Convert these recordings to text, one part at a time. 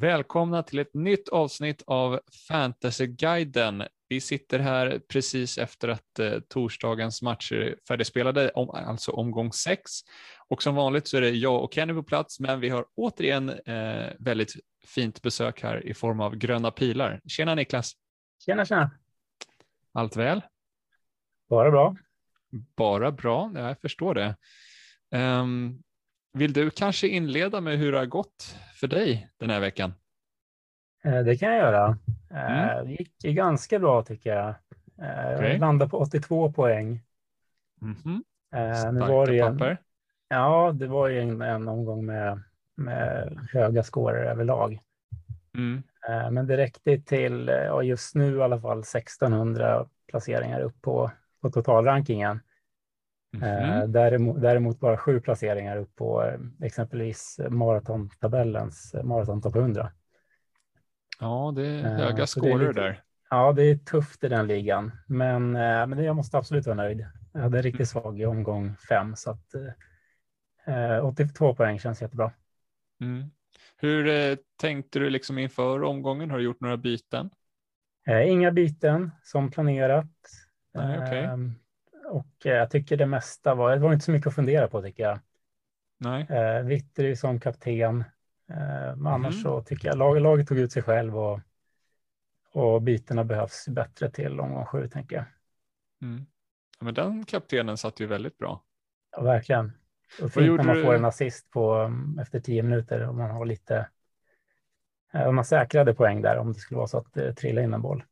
Välkomna till ett nytt avsnitt av Fantasyguiden. Vi sitter här precis efter att eh, torsdagens matcher är färdigspelade, om, alltså omgång sex. Och som vanligt så är det jag och Kenny på plats, men vi har återigen eh, väldigt fint besök här i form av gröna pilar. Tjena Niklas! Tjena, tjena! Allt väl? Bara bra. Bara bra, ja, jag förstår det. Um, vill du kanske inleda med hur det har gått för dig den här veckan? Eh, det kan jag göra. Eh, mm. Det gick ganska bra tycker jag. Okay. Jag landade på 82 poäng. Mm -hmm. Starka nu var det en, papper. Ja, det var ju en, en omgång med, med höga scorer överlag. Mm. Men det räckte till, just nu i alla fall, 1600 placeringar upp på, på totalrankingen. Mm. Däremot, däremot, bara sju placeringar upp på eh, exempelvis maratontabellens eh, maratontopp 100. Ja, det är höga scorer där. Ja, det är tufft i den ligan, men, men jag måste absolut vara nöjd. Jag hade en riktigt mm. svag i omgång fem, så att eh, 82 poäng känns jättebra. Mm. Hur eh, tänkte du liksom inför omgången? Har du gjort några byten? Eh, inga byten som planerat. Nej, okay. Och eh, jag tycker det mesta var, det var inte så mycket att fundera på tycker jag. Nej. Eh, Vittry som kapten. Eh, men annars mm. så tycker jag lag, laget tog ut sig själv och, och bytena behövs bättre till omgång sju tänker jag. Mm. Ja, men den kaptenen satt ju väldigt bra. Ja, verkligen. Och fint när man du... får en assist på, mm, efter tio minuter om man har lite eh, om man säkrade poäng där om det skulle vara så att det trillade in en boll.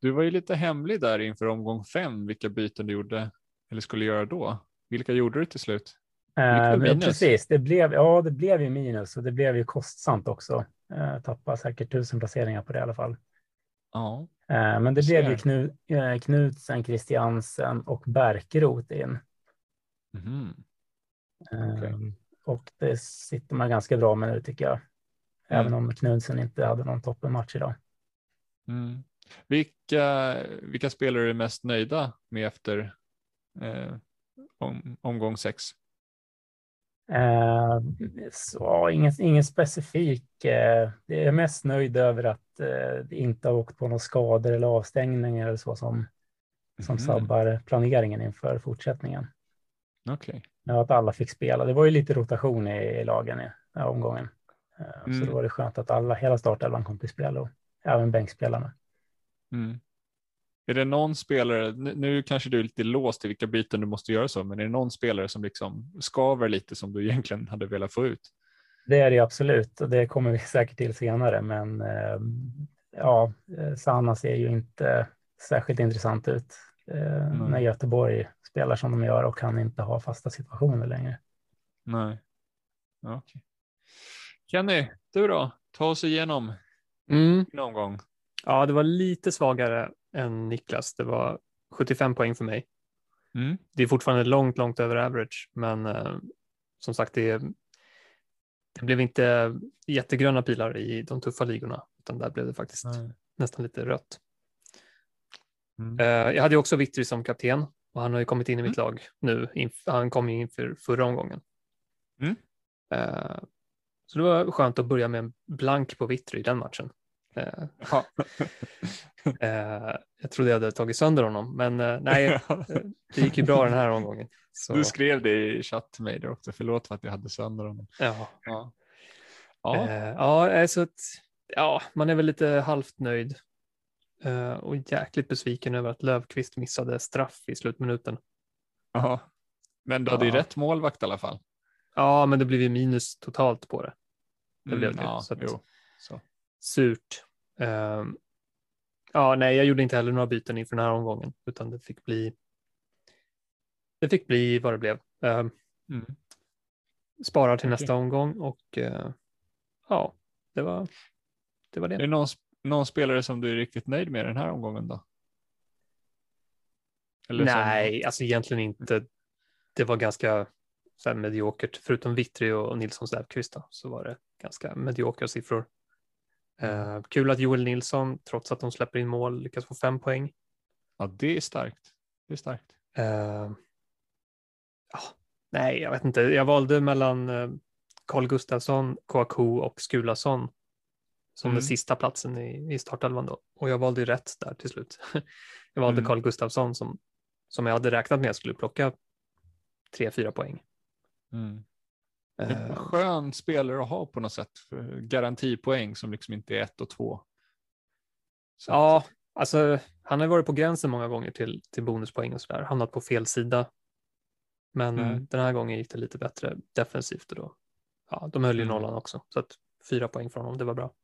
Du var ju lite hemlig där inför omgång fem, vilka byten du gjorde eller skulle göra då. Vilka gjorde du till slut? Eh, precis, det blev, ja, det blev ju minus och det blev ju kostsamt också. Eh, tappa säkert tusen placeringar på det i alla fall. Ja. Eh, men det blev ju Knu, eh, Knutsen, Christiansen och Bärkerot in. Mm. Okay. Och det sitter man ganska bra med nu tycker jag. Även mm. om Knutsen inte hade någon toppenmatch idag. Mm. Vilka, vilka spelare är du mest nöjda med efter eh, om, omgång sex? Eh, så, ingen, ingen specifik. Eh, jag är mest nöjd över att eh, inte har åkt på några skador eller avstängningar eller så som, som mm. sabbar planeringen inför fortsättningen. Okej. Okay. Att alla fick spela. Det var ju lite rotation i, i lagen i den här omgången. Eh, mm. Så då var det skönt att alla, hela startelvan kom till spel och även bänkspelarna. Mm. Är det någon spelare, nu kanske du är lite låst i vilka byten du måste göra så, men är det någon spelare som liksom skaver lite som du egentligen hade velat få ut? Det är det absolut och det kommer vi säkert till senare, men eh, ja, Sanna ser ju inte särskilt intressant ut eh, mm. när Göteborg spelar som de gör och kan inte ha fasta situationer längre. Nej. Okay. Kenny, du då? Ta oss igenom mm. någon gång. Ja, det var lite svagare än Niklas. Det var 75 poäng för mig. Mm. Det är fortfarande långt, långt över average, men eh, som sagt, det, det, blev inte jättegröna pilar i de tuffa ligorna, utan där blev det faktiskt Nej. nästan lite rött. Mm. Eh, jag hade också Vittry som kapten och han har ju kommit in i mitt mm. lag nu. Han kom ju inför förra omgången. Mm. Eh, så det var skönt att börja med en blank på Vittry i den matchen. Eh, eh, jag trodde jag hade tagit sönder honom, men eh, nej, det gick ju bra den här omgången. Så. Du skrev det i chatt till mig där också, förlåt för att jag hade sönder honom. Ja, ja. Ja. ja, så att, ja, man är väl lite halvt nöjd och jäkligt besviken över att Lövqvist missade straff i slutminuten. Ja, men du hade ju rätt målvakt i alla fall. Ja, men det blev ju minus totalt på det. Det mm, blev det. Ja, så, att, så. Surt. Uh, ja, nej, jag gjorde inte heller några byten inför den här omgången, utan det fick bli. Det fick bli vad det blev. Uh, mm. Sparar till okay. nästa omgång och uh, ja, det var. Det var det. Är det någon, någon, spelare som du är riktigt nöjd med den här omgången då? Eller nej, som... alltså egentligen inte. Det var ganska så här mediokert, förutom Vittry och Nilsson Säfqvist så var det ganska mediokra siffror. Uh, kul att Joel Nilsson, trots att de släpper in mål, lyckas få fem poäng. Ja, det är starkt. Det är starkt. Uh, ja, nej, jag vet inte. Jag valde mellan uh, Carl Gustafsson, Kouakou och Skulason. som mm. den sista platsen i, i startelvan då. Och jag valde ju rätt där till slut. jag valde mm. Carl Gustafsson som, som jag hade räknat med skulle plocka tre, fyra poäng. Mm. En uh, skön spelare att ha på något sätt. Garantipoäng som liksom inte är ett och två. Så ja, alltså han har varit på gränsen många gånger till, till bonuspoäng och sådär. Hamnat på fel sida. Men eh, mm. den här gången gick det lite bättre defensivt och då. Ja, de höll ju mm. nollan också. Så att fyra poäng från honom, det var bra.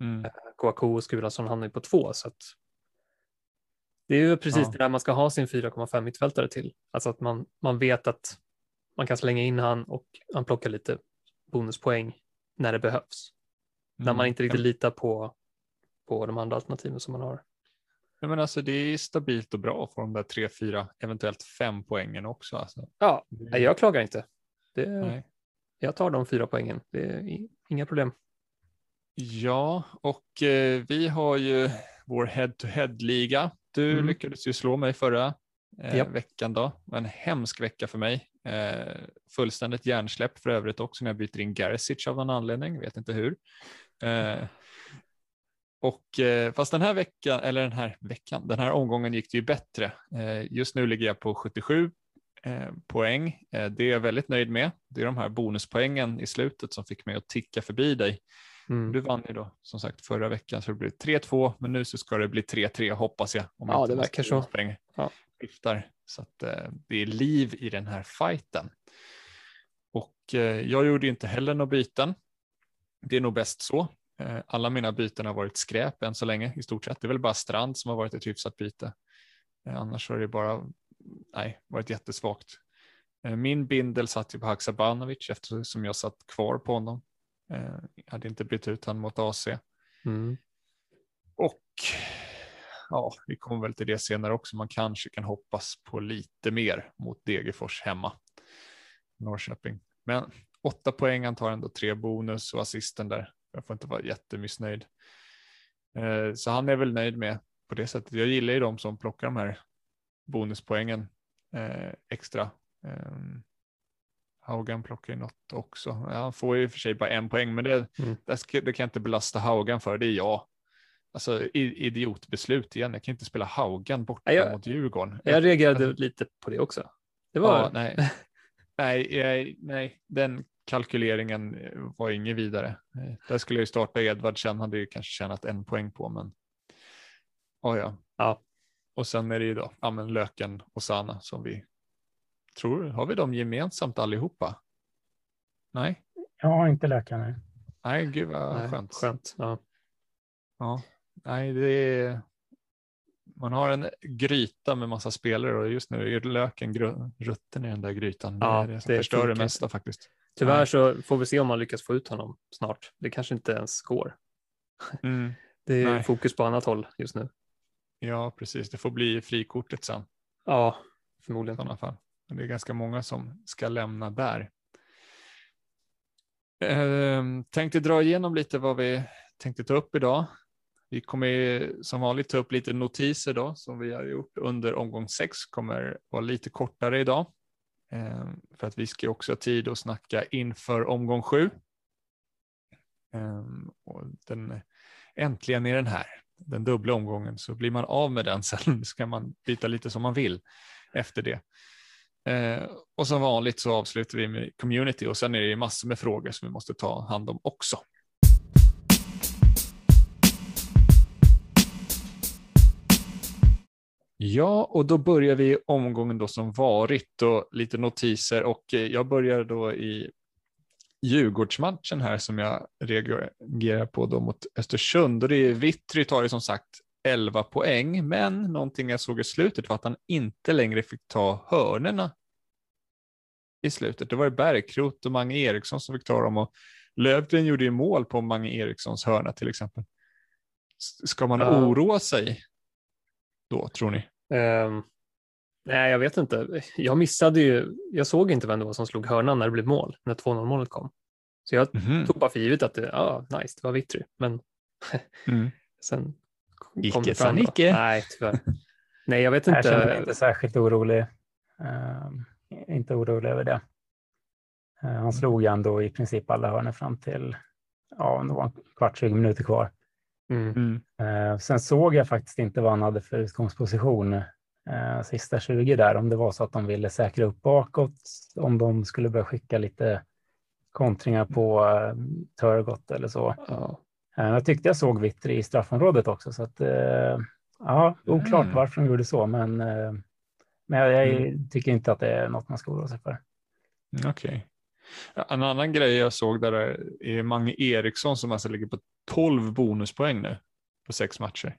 Mm. Eh, Kouakou och Skulason hamnade på två så att det är ju precis ja. det där man ska ha sin 4,5 mittfältare till. Alltså att man, man vet att man kan slänga in han och han plockar lite bonuspoäng när det behövs. Mm. När man mm. inte riktigt litar på, på de andra alternativen som man har. Ja, men alltså, det är stabilt och bra för de där tre, fyra, eventuellt fem poängen också. Alltså. Ja, jag klagar inte. Det, jag tar de fyra poängen, det är inga problem. Ja, och eh, vi har ju vår head-to-head-liga. Du mm. lyckades ju slå mig förra eh, yep. veckan då. En hemsk vecka för mig. Eh, fullständigt hjärnsläpp för övrigt också när jag byter in Garisic av någon anledning, vet inte hur. Eh, och eh, fast den här veckan, eller den här veckan, den här omgången gick det ju bättre. Eh, just nu ligger jag på 77 eh, poäng. Det är jag väldigt nöjd med. Det är de här bonuspoängen i slutet som fick mig att ticka förbi dig. Mm. Du vann ju då som sagt förra veckan så det blir 3-2 men nu så ska det bli 3-3 hoppas jag. Om ja det verkar så. Ja. Skiftar. Så att eh, det är liv i den här fighten. Och eh, jag gjorde inte heller några byten. Det är nog bäst så. Eh, alla mina byten har varit skräp än så länge i stort sett. Det är väl bara Strand som har varit ett hyfsat byte. Annars har det bara nej, varit jättesvagt. Min bindel satt ju på Haksabanovic eftersom jag satt kvar på honom. Jag hade inte bytt ut honom mot AC. Mm. Och ja, vi kommer väl till det senare också. Man kanske kan hoppas på lite mer mot Degerfors hemma. Norrköping. Men åtta poäng, han tar ändå tre bonus och assisten där. Jag får inte vara jättemissnöjd. Eh, så han är väl nöjd med på det sättet. Jag gillar ju de som plockar de här bonuspoängen eh, extra. Ehm, Haugan plockar ju något också. Han får ju i och för sig bara en poäng, men det, mm. det, ska, det kan jag inte belasta Haugan för. Det är jag. Alltså idiotbeslut igen. Jag kan inte spela Haugan borta jag, mot Djurgården. Jag reagerade alltså, lite på det också. Det var... Ja, nej. nej, nej, den kalkyleringen var inget vidare. Eh, där skulle jag ju starta Edvard, sen hade ju kanske tjänat en poäng på, men oh ja. ja. Och sen är det ju då ja, men Löken och Sana som vi tror, har vi dem gemensamt allihopa? Nej? Jag har inte Löken. Nej, nej gud vad nej, skönt. Skönt, ja. Ja, nej det är, man har en gryta med massa spelare och just nu är löken rutten i den där grytan. Ja, det är det som det förstör det mesta faktiskt. Tyvärr Nej. så får vi se om man lyckas få ut honom snart. Det kanske inte ens går. Mm. Det är Nej. fokus på annat håll just nu. Ja, precis. Det får bli frikortet sen. Ja, förmodligen. I sådana fall. Det är ganska många som ska lämna där. Eh, tänkte dra igenom lite vad vi tänkte ta upp idag. Vi kommer som vanligt ta upp lite notiser då som vi har gjort under omgång sex. Kommer vara lite kortare idag. Ehm, för att vi ska också ha tid att snacka inför omgång sju. Ehm, och den, äntligen är den här, den dubbla omgången, så blir man av med den sen Så kan man byta lite som man vill efter det. Ehm, och som vanligt så avslutar vi med community och sen är det massor med frågor som vi måste ta hand om också. Ja, och då börjar vi omgången då som varit och lite notiser och eh, jag börjar då i Djurgårdsmatchen här som jag reagerar på då mot Östersund och det är Vittry tar ju som sagt 11 poäng, men någonting jag såg i slutet var att han inte längre fick ta hörnerna i slutet. Det var Bergkrot och Mange Eriksson som fick ta dem och Lövgren gjorde ju mål på Mange Erikssons hörna till exempel. Ska man oroa sig då tror ni? Um, nej, jag vet inte. Jag missade ju. Jag såg inte vem det var som slog hörnan när det blev mål, när 2-0 målet kom. Så jag mm. tog bara för givet att det, ja, nice, det var Vittry. Men mm. sen kom icke det fram. Icke. Nej, tyvärr. Nej, jag vet inte. Jag känner mig inte särskilt orolig. Uh, inte orolig över det. Uh, han slog ju ändå i princip alla hörnor fram till ja, det var en kvart, 20 minuter kvar. Mm. Eh, sen såg jag faktiskt inte vad han hade för utgångsposition eh, sista 20 där, om det var så att de ville säkra upp bakåt, om de skulle börja skicka lite kontringar på eh, Turgott eller så. Ja. Eh, jag tyckte jag såg Vittri i straffområdet också, så att ja, oklart Mm. varför de gjorde så, men, men jag, jag Mm. tycker inte att det är något man ska oroa sig för. Mm, Okej. Ja, En annan grej jag såg där är Mange Eriksson som alltså ligger på 12 bonuspoäng nu på sex matcher.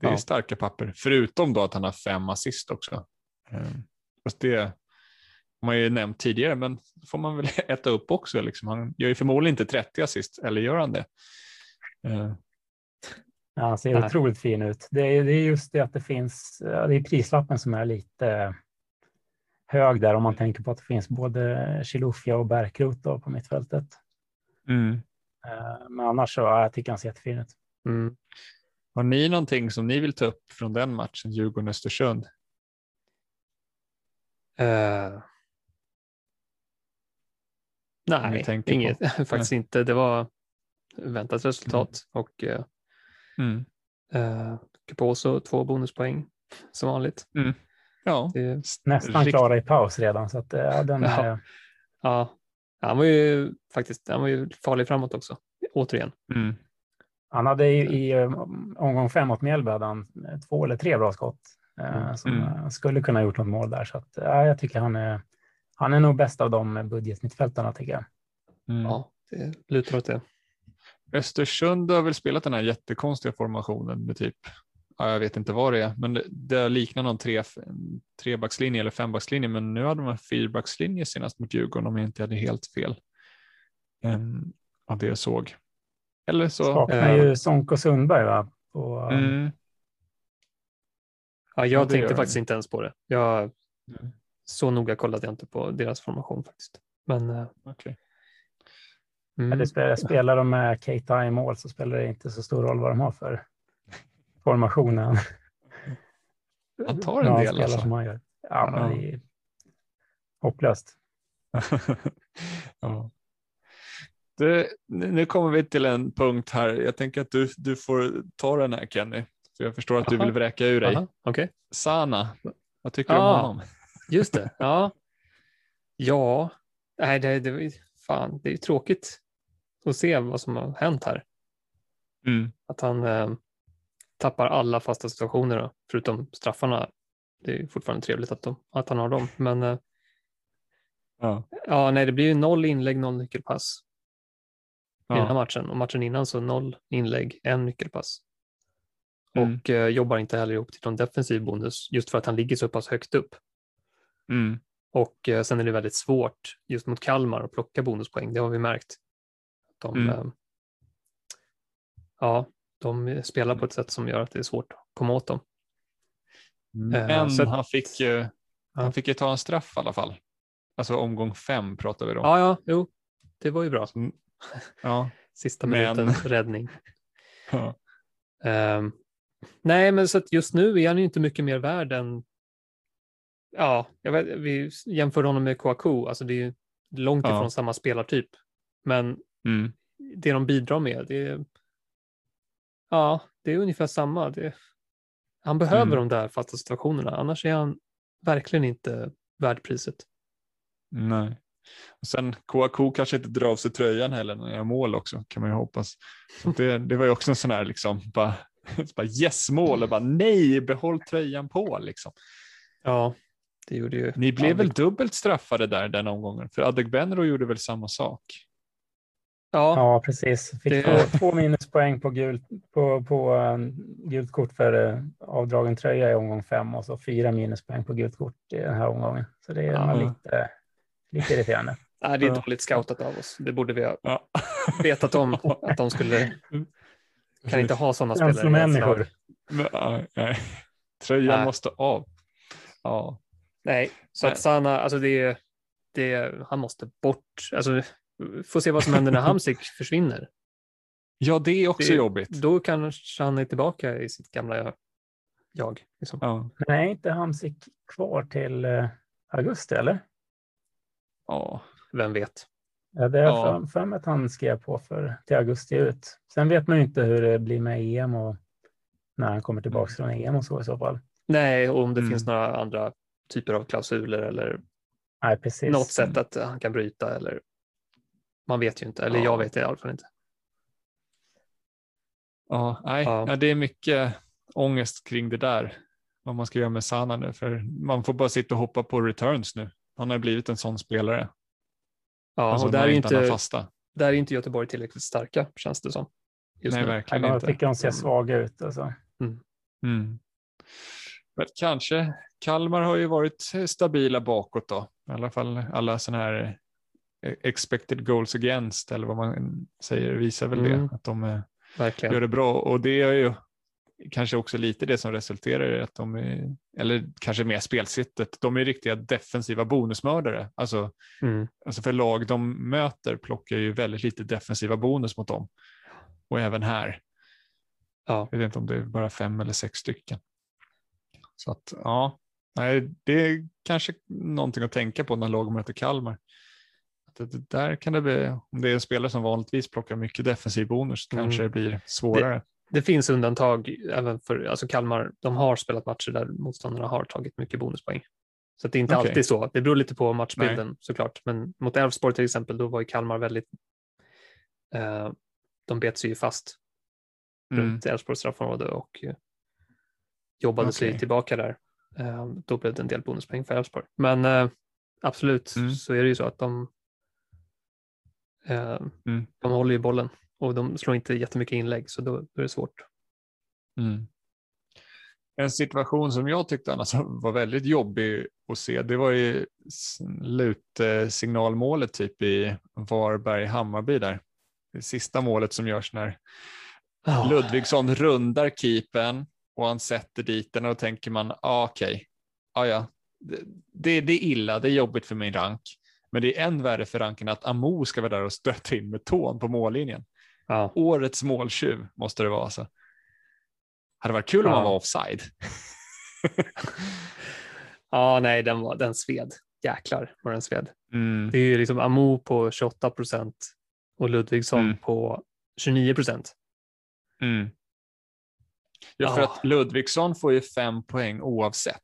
Det är Ja. starka papper, förutom då att han har fem assist också. Eh, Fast det har man ju nämnt tidigare, men får man väl äta upp också. Liksom. Han gör ju förmodligen inte 30 assist, eller gör han det? Eh, Ja, han ser Nej. otroligt fin ut. Det är, det är just det att det finns, det är prislappen som är lite hög där om man tänker på att det finns både Chilufya och Bärkrot på mittfältet. Mm. Eh, Men annars så, ja, jag tycker han ser jättefin ut. Mm. Har ni någonting som ni vill ta upp från den matchen, Djurgården-Östersund? Ni nej, tänker inget, faktiskt inte. Det var väntat resultat och eh, Mm. eh, Caposo två bonuspoäng som vanligt. Ja, Nästan Rikt- klara i paus redan, så att, eh, ja, den Ja. är, ja, han var ju faktiskt han var ju farlig framåt också, återigen. mm. han hade i, i eh, omgång fem mot Mjällby hade han eh, två eller tre bra skott eh, Mm. som Mm. eh, skulle kunna gjort något mål där. Så att, ja, jag tycker han är, han är nog bäst av de budgetmittfältarna tycker jag. Mm. Ja, det lutar åt det. Östersund har väl spelat den här jättekonstiga formationen med typ, ja, jag vet inte vad det är, men det, det liknar någon tre, trebackslinje eller fembackslinje, men nu hade de en fyrbackslinje senast mot Djurgården om jag inte hade helt fel. Um, av det jag såg. Eller så. Saknar eh, ju Sonko Sundberg va? På, Mm, Ja, jag Ja, det tänkte faktiskt inte ens på det. Jag, Mm. så noga kollade jag inte på deras formation faktiskt. Men eh, okej. mm, Eller spelar, spelar de med Keita i mål så spelar det inte så stor roll vad de har för formationen. Han tar en Ja, del, alltså. som han gör. Ja, men Ja. det är hopplöst. ja. Det, nu kommer vi till en punkt här. Jag tänker att du, du får ta den här Kenny. För jag förstår att du Aha. vill vräka ur dig. aha, Okej, Sana, vad tycker du om Ah. honom? just det. Ja, ja. Nej, det, det, fan, det är ju tråkigt att se vad som har hänt här. Mm. Att han eh, tappar alla fasta situationer, då, förutom straffarna. Det är fortfarande trevligt att, de, att han har dem. Men eh, Ja. ja, nej, det blir ju noll inlägg, noll nyckelpass i den här matchen. Och matchen innan så noll inlägg, en nyckelpass. Mm. Och eh, jobbar inte heller ihop till någon defensiv bonus just för att han ligger så pass högt upp. Mm. Och eh, sen är det väldigt svårt just mot Kalmar att plocka bonuspoäng. Det har vi märkt. De, Mm. eh, ja, de spelar på ett sätt som gör att det är svårt att komma åt dem. Men Eh, så att- han, fick ju, Ja. han fick ju ta en straff i alla fall. Alltså omgång fem pratar vi om. Ja, ja, jo, det var ju bra. Ja. Sista Men- minuten räddning. Ja. Ehm, nej, men så att just nu är han ju inte mycket mer värd än Ja, jag vet, vi jämför honom med Kouakou, alltså det är ju långt Ja. ifrån samma spelartyp. Men Mm. det de bidrar med, det är, ja, det är ungefär samma. Det, han behöver Mm. de där fasta situationerna, annars är han verkligen inte värd priset. Nej. Och sen Kouakou kanske inte drar av sig tröjan heller när han gör mål också, kan man ju hoppas. Det, det var ju också en sån här liksom, bara, bara yes mål och bara nej, behåll tröjan på liksom. Ja, det gjorde ju. Ni blev väl Adek- dubbelt straffade där den omgången, för Adegbenro gjorde väl samma sak. Ja, Ja, precis. Fick Det- två, två minuspoäng på, gult, på, på um, gult kort för uh, avdragen tröja i omgång fem och så fyra minuspoäng på gult kort i den här omgången. Så det är Ja. lite, lite irriterande. nej, det är dåligt scoutat av oss. Det borde vi ha Ja. vetat om, att de skulle, kan inte ha sådana spelare. lag. Men, nej, nej. Tröjan Nej. måste av. Ja. Nej, så Nej. att Sana, alltså det, det, han måste bort. Alltså, får se vad som händer när Hamsik försvinner. ja, det är också Det- jobbigt. Då kanske han är tillbaka i sitt gamla jag. Liksom. Ja. Men är inte Hamsik kvar till uh, augusti eller? Ja. Vem vet? Ja, det är ja. för mig att han skrev på för till augusti ut. Sen vet man ju inte hur det blir med EM och när han kommer tillbaka från EM och så i så fall. Nej, och om det mm. finns några andra typer av klausuler eller Nej, något sätt att han kan bryta eller man vet ju inte, eller ja. jag vet det i alla fall inte. Ja, nej, ja. ja. det är mycket ångest kring det där, vad man ska göra med Sana nu, för man får bara sitta och hoppa på returns nu. Han har blivit en sån spelare. Ja, alltså, och där är, inte, fasta. där är inte Göteborg tillräckligt starka, känns det som. Just nej, nu. verkligen jag inte. Jag tycker de ser svaga ut. Alltså. Mm. Mm. Men kanske. Kalmar har ju varit stabila bakåt då. I alla fall alla sådana här expected goals against eller vad man säger visar väl mm. det. Att de Verkligen. gör det bra och det är ju kanske också lite det som resulterar i att de är, eller kanske mer spelsättet, de är riktiga defensiva bonusmördare. Alltså, mm. alltså för lag de möter plockar ju väldigt lite defensiva bonus mot dem. Och även här. Ja. Jag vet inte om det är bara fem eller sex stycken. Så att ja, det är kanske någonting att tänka på när lag möter Kalmar. Det, där kan det bli, om det är en spelare som vanligtvis plockar mycket defensiv bonus, mm. kanske det blir svårare. Det, det, finns undantag även för alltså Kalmar. De har spelat matcher där motståndarna har tagit mycket bonuspoäng. Så det är inte okay. alltid så. Det beror lite på matchbilden Nej. såklart. Men mot Elfsborg till exempel, då var ju Kalmar väldigt, eh, de bet sig ju fast mm. runt Elfsborgs straffområde och eh, jobbade okay. sig tillbaka där. Eh, då blev det en del bonuspoäng för Elfsborg. Men eh, absolut mm. så är det ju så att de, mm. de håller ju bollen och de slår inte jättemycket inlägg så då, då är det svårt. Mm. En situation som jag tyckte annars var väldigt jobbig att se, det var ju slutsignalmålet typ i Varberg-Hammarby där. Det sista målet som görs när oh. Ludvigsson rundar keepen och han sätter dit den och då tänker man, ah, okej, okay. ah, ja, det, det, är illa, det är jobbigt för min rank. Men det är än värre för ranken att Amo ska vara där och stötta in med tån på mållinjen. Ja. Årets måltjuv måste det vara. Alltså. Hade varit kul ja. om han var offside. ja, nej, den, var, den sved. Jäklar vad den sved. Mm. Det är ju liksom Amo på 28 procent och Ludvigsson mm. på 29 procent. Mm. Ja, för oh. att Ludvigsson får ju fem poäng oavsett.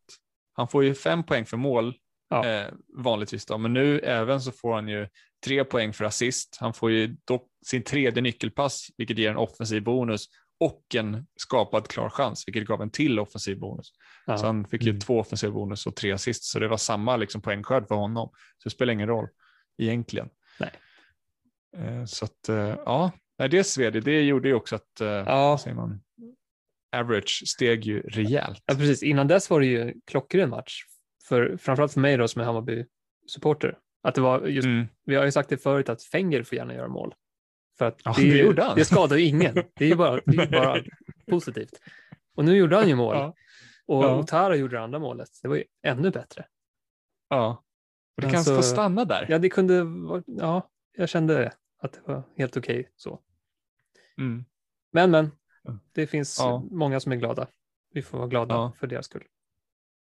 Han får ju fem poäng för mål ja. eh, vanligtvis då, men nu även så får han ju tre poäng för assist. Han får ju dock sin tredje nyckelpass, vilket ger en offensiv bonus och en skapad klar chans, vilket gav en till offensiv bonus. Ja. Så han fick ju mm. två offensiva bonus och tre assist, så det var samma liksom poängskörd för honom. Så det spelar ingen roll egentligen. Nej. Eh, så att eh, ja, det sved det gjorde ju också att, eh, ja. säger man, average steg ju rejält. Ja, precis. Innan dess var det ju en klockren match, för, framförallt för mig då som är Hammarby-supporter. Att det var just, mm. Vi har ju sagt det förut att Fenger får gärna göra mål. För att ja, det, det, det skadar ju ingen. Det är ju bara, det är bara positivt. Och nu gjorde han ju mål. Ja. Och ja. Otara gjorde det andra målet. Det var ju ännu bättre. Ja, och det alltså, få stanna där. Ja, det kunde Ja, jag kände att det var helt okej okay, så. Mm. Men, men, det finns ja. många som är glada. Vi får vara glada ja. för deras skull.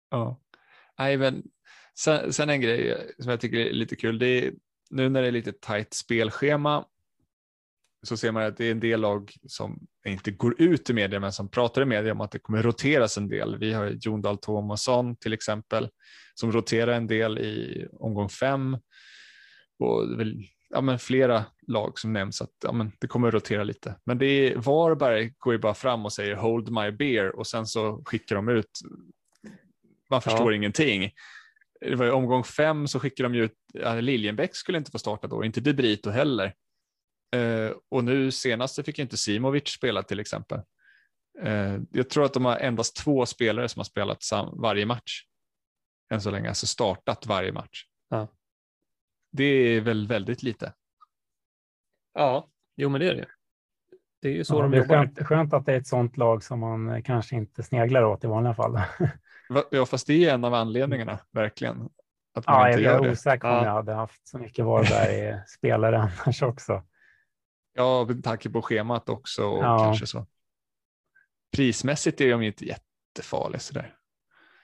Ja. Nej, men sen, sen, en grej eh, som jag tycker är lite kul. Det är, nu när det är lite tajt spelschema så ser man att det är en del lag som inte går ut i media men som pratar i media om att det kommer roteras en del. Vi har Jon Dahl Tomasson till exempel som roterar en del i omgång fem och ja, men flera lag som nämns att ja, men det kommer rotera lite. Men det är, Varberg går ju bara fram och säger hold my beer och sen så skickar de ut. Man förstår ja. ingenting. Det var omgång fem så skickade de ju ut, ja, Liljenbäck skulle inte få starta då, inte Debrito heller. Uh, och nu senast fick inte Simovic spela till exempel. Uh, jag tror att de har endast två spelare som har spelat varje match än så länge, alltså startat varje match. Ja. Det är väl väldigt lite. Ja, jo men det är det. Det är ju så ja, de det är jobbar. Skönt, skönt att det är ett sånt lag som man kanske inte sneglar åt i vanliga fall. Ja, fast det är en av anledningarna, verkligen. Att man ja, inte jag är osäker om ja. jag hade haft så mycket Varberg-spelare annars också. Ja, med tanke på schemat också och ja. kanske så. Prismässigt är de inte jättefarliga sådär.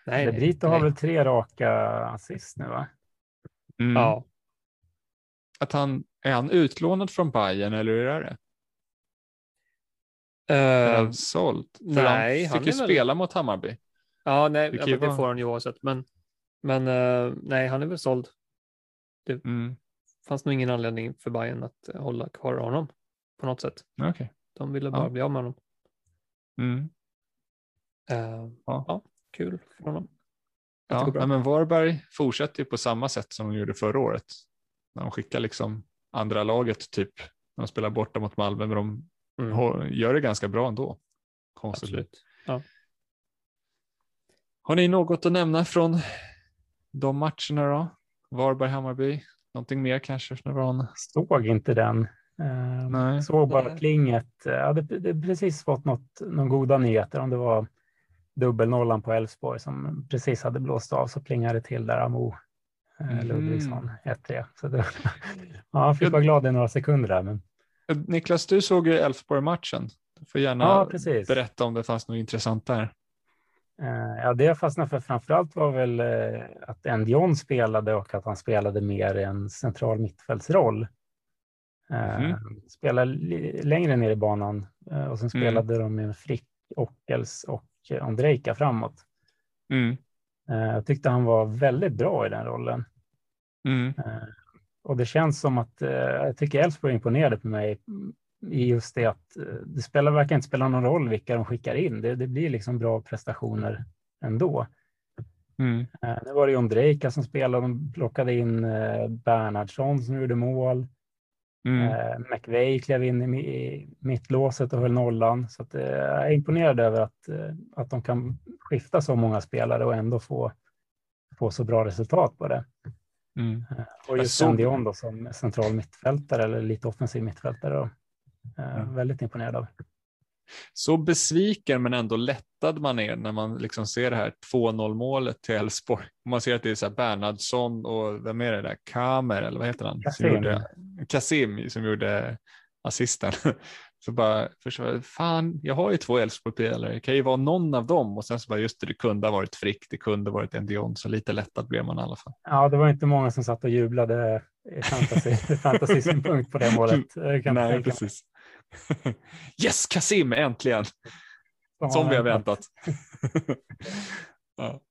Nej, Brito har väl tre raka assist nu va? Mm. Ja att han är han utlånad från Bayern eller hur är det? Uh, är han såld? För nej, han fick ju väl... spela mot Hammarby. Ja, nej, det, det får han ju oavsett. Men, men uh, nej, han är väl såld. Det mm. fanns nog ingen anledning för Bayern att hålla kvar honom på något sätt. Okay. De ville bara ja. bli av med honom. Mm. Uh, ja. ja. kul för honom. Ja, men Varberg fortsätter ju på samma sätt som de gjorde förra året. När de skickar liksom andra laget typ. När de spelar borta mot Malmö, men de mm. gör det ganska bra ändå. Konstigt. Absolut. Ja. Har ni något att nämna från de matcherna då? Varberg-Hammarby? Någonting mer kanske? Från... Såg inte den. Nej. Såg bara Nej. plinget. Jag hade precis fått något, någon goda nyheter om det var dubbelnollan på Elfsborg som precis hade blåst av så plingade det till där Amo mm. Ludvigsson 1-3. Så det, ja, jag fick vara glad i några sekunder där. Men... Niklas, du såg ju Elfsborg-matchen. Du får gärna ja, berätta om det fanns något intressant där. Ja, det jag fastnade för framförallt var väl att Endion spelade och att han spelade mer en central mittfältsroll. Mm. Spelade längre ner i banan och sen mm. spelade mm. de med Frick, Ockels och Ondrejka framåt. Mm. Jag tyckte han var väldigt bra i den rollen. Mm. Och det känns som att jag tycker Elfsborg imponerade på mig i just det att det spelar, verkar inte spela någon roll vilka de skickar in. Det, det blir liksom bra prestationer ändå. Mm. Nu var det Ondrejka som spelade. De plockade in Bernhardsson som gjorde mål. Mm. Eh, McVeigh klev in i mittlåset och höll nollan. Så att, eh, jag är imponerad över att, eh, att de kan skifta så många spelare och ändå få, få så bra resultat på det. Mm. Och just såg... Dion då som central mittfältare eller lite offensiv mittfältare. Då. Mm. Väldigt imponerad av. Så besviken men ändå lättad man är när man liksom ser det här 2-0 målet till Elfsborg. Man ser att det är så Bernhardsson och vem är det där? Kamer eller vad heter han? Kasim. Som gjorde, Kasim som gjorde assisten. Så bara, förstår, fan, jag har ju två Elfsborg-spelare, det kan ju vara någon av dem och sen så bara just det, det kunde ha varit Frick, det kunde ha varit Endion, så lite lättad blev man i alla fall. Ja, det var inte många som satt och jublade i fantasy, fantasy-synpunkt på det målet. Nej, precis. yes, Kasim, äntligen! Som vi har väntat. ja.